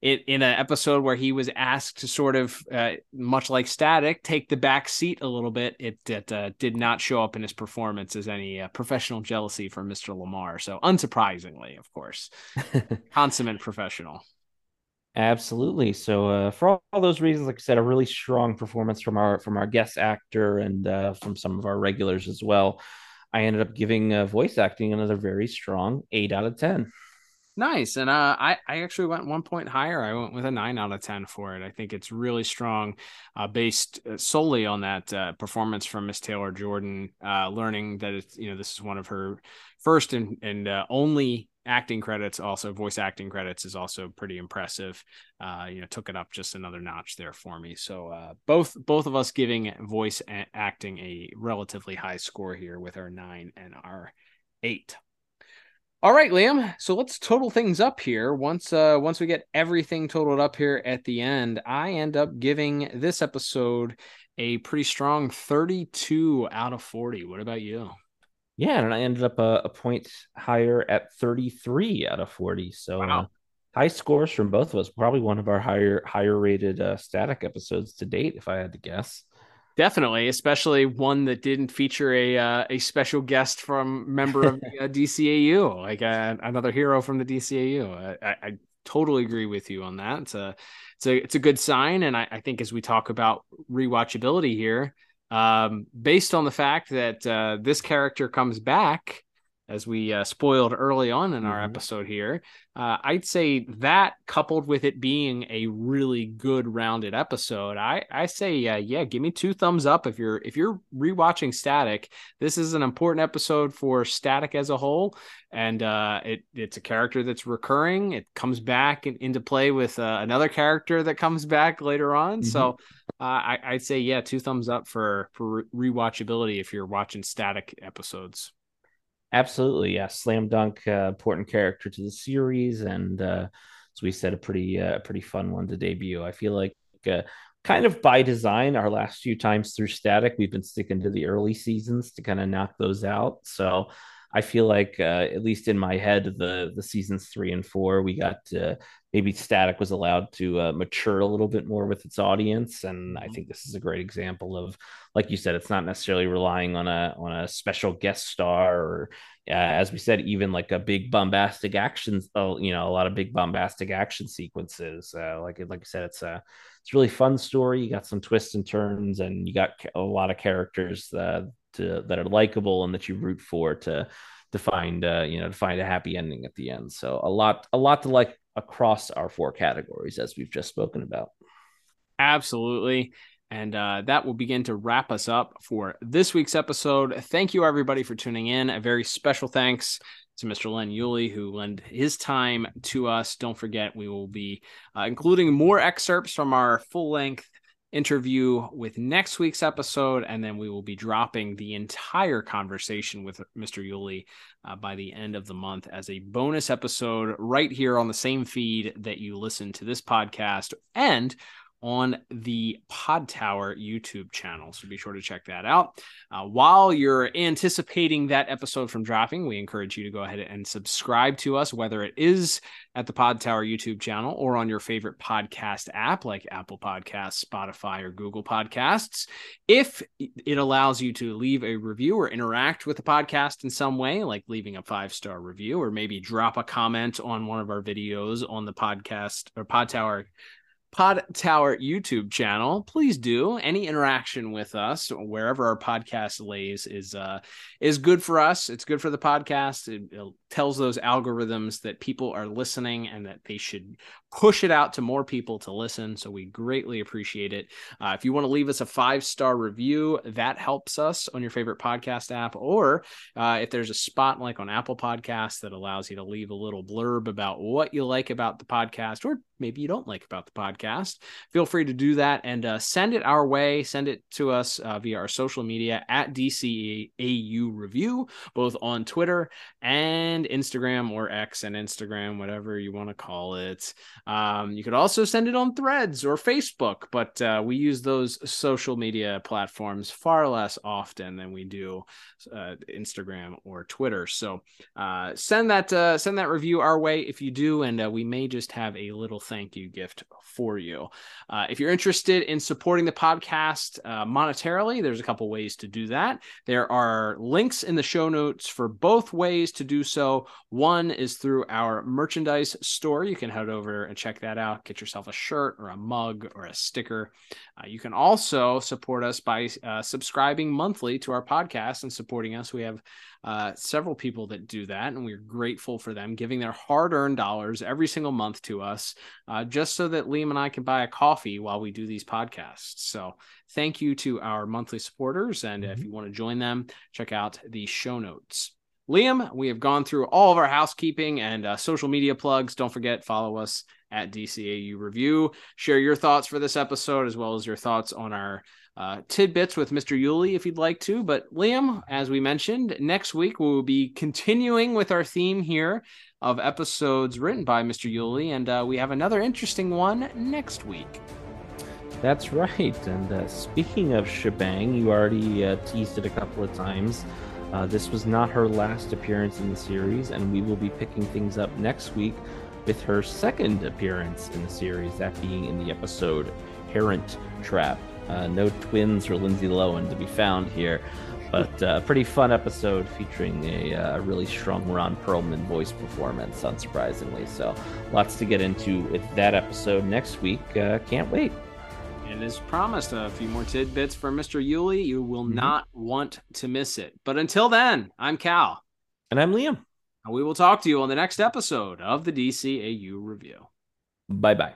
in, in an episode where he was asked to sort of uh, much like Static take the back seat a little bit. It, it uh, did not show up in his performance as any uh, professional jealousy from Mr. LaMarr. So unsurprisingly, of course, consummate professional. Absolutely. So uh, for all, all, those reasons, like I said, a really strong performance from our from our guest actor and uh, from some of our regulars as well. I ended up giving uh, voice acting another very strong eight out of ten. Nice. And uh, I, I actually went one point higher. I went with a nine out of 10 for it. I think it's really strong, uh, based uh, solely on that performance from Miss Taylor Jordan, learning that it's, you know, this is one of her first and, and only acting credits, also voice acting credits is also pretty impressive. you know, took it up just another notch there for me. So both, both of us giving voice a- acting a relatively high score here with our nine and our eight. All right, Liam. So let's total things up here. Once uh once we get everything totaled up here at the end, I end up giving this episode a pretty strong 32 out of 40. What about you? Yeah, and I ended up a, a point higher at 33 out of 40. So wow. uh, high scores from both of us. Probably one of our higher higher rated uh, static episodes to date, if I had to guess. Definitely, especially one that didn't feature a uh, a special guest from member of the uh, DCAU, like uh, another hero from the DCAU. I, I, totally agree with you on that. It's a it's a it's a good sign, and I, I think as we talk about rewatchability here, um, based on the fact that uh, this character comes back as we uh, spoiled early on in our mm-hmm. episode here. Uh, I'd say that coupled with it being a really good rounded episode, I I say uh, yeah, give me two thumbs up if you're if you're rewatching Static. This is an important episode for Static as a whole, and uh, it it's a character that's recurring. It comes back in, into play with uh, another character that comes back later on. Mm-hmm. So. Uh, I, I'd say yeah, two thumbs up for for rewatchability if you're watching static episodes. Absolutely, yeah. Slam dunk, uh, important character to the series, and uh, as we said, a pretty, uh, pretty fun one to debut. I feel like, uh, kind of by design, our last few times through Static, we've been sticking to the early seasons to kind of knock those out. So I feel like, uh, at least in my head, the the seasons three and four, we got uh, maybe Static was allowed to uh, mature a little bit more with its audience, and I mm-hmm. think this is a great example of, like you said, it's not necessarily relying on a on a special guest star or, uh, as we said, even like a big bombastic actions. Oh, you know, a lot of big bombastic action sequences. Uh, like like I said, it's a it's a really fun story. You got some twists and turns, and you got a lot of characters that to, that are likable and that you root for to to find uh, you know to find a happy ending at the end. So a lot a lot to like across our four categories as we've just spoken about. Absolutely. And uh, that will begin to wrap us up for this week's episode. Thank you, everybody, for tuning in. A very special thanks to Mr. Len Uhley, who lent his time to us. Don't forget, we will be uh, including more excerpts from our full length interview with next week's episode, and then we will be dropping the entire conversation with Mr. Uhley uh, by the end of the month as a bonus episode right here on the same feed that you listen to this podcast. And on the Pod Tower YouTube channel. So be sure to check that out. Uh, while you're anticipating that episode from dropping, we encourage you to go ahead and subscribe to us, whether it is at the Pod Tower YouTube channel or on your favorite podcast app like Apple Podcasts, Spotify, or Google Podcasts. If it allows you to leave a review or interact with the podcast in some way, like leaving a five star review or maybe drop a comment on one of our videos on the podcast or Pod Tower Pod Tower YouTube channel. Please do. Any interaction with us wherever our podcast lays is uh is good for us. It's good for the podcast. It, tells those algorithms that people are listening and that they should push it out to more people to listen. So we greatly appreciate it. Uh, if you want to leave us a five star review, that helps us on your favorite podcast app. Or uh, if there's a spot like on Apple Podcasts that allows you to leave a little blurb about what you like about the podcast, or maybe you don't like about the podcast, feel free to do that and uh, send it our way. Send it to us uh, via our social media at DCAU Review, both on Twitter and Instagram or X and Instagram, whatever you want to call it. Um, you could also send it on threads or Facebook, but uh, we use those social media platforms far less often than we do uh, Instagram or Twitter. So uh, send that uh, send that review our way if you do, and uh, we may just have a little thank you gift for you. Uh, if you're interested in supporting the podcast monetarily, there's a couple ways to do that. There are links in the show notes for both ways to do so show. One is through our merchandise store. You can head over and check that out. Get yourself a shirt or a mug or a sticker. Uh, you can also support us by uh, subscribing monthly to our podcast and supporting us. We have uh, several people that do that, and we're grateful for them giving their hard earned dollars every single month to us, uh, just so that Liam and I can buy a coffee while we do these podcasts. So, thank you to our monthly supporters. And mm-hmm. if you want to join them, check out the show notes. Liam, we have gone through all of our housekeeping and uh, social media plugs. Don't forget, follow us at DCAU Review. Share your thoughts for this episode as well as your thoughts on our uh, tidbits with Mr. Uhley if you'd like to. But Liam, as we mentioned, next week we will be continuing with our theme here of episodes written by Mr. Uhley, and uh, we have another interesting one next week. That's right. And uh, speaking of shebang, you already uh, teased it a couple of times. Uh, this was not her last appearance in the series, and we will be picking things up next week with her second appearance in the series, that being in the episode Parent Trap. Uh, no twins or Lindsay Lohan to be found here, but a uh, pretty fun episode featuring a uh, really strong Ron Perlman voice performance, unsurprisingly. So, lots to get into with that episode next week. Uh, can't wait. And as promised, a few more tidbits for Mr. Uhley. You will mm-hmm. not want to miss it. But until then, I'm Cal. And I'm Liam. And we will talk to you on the next episode of the DCAU Review. Bye bye.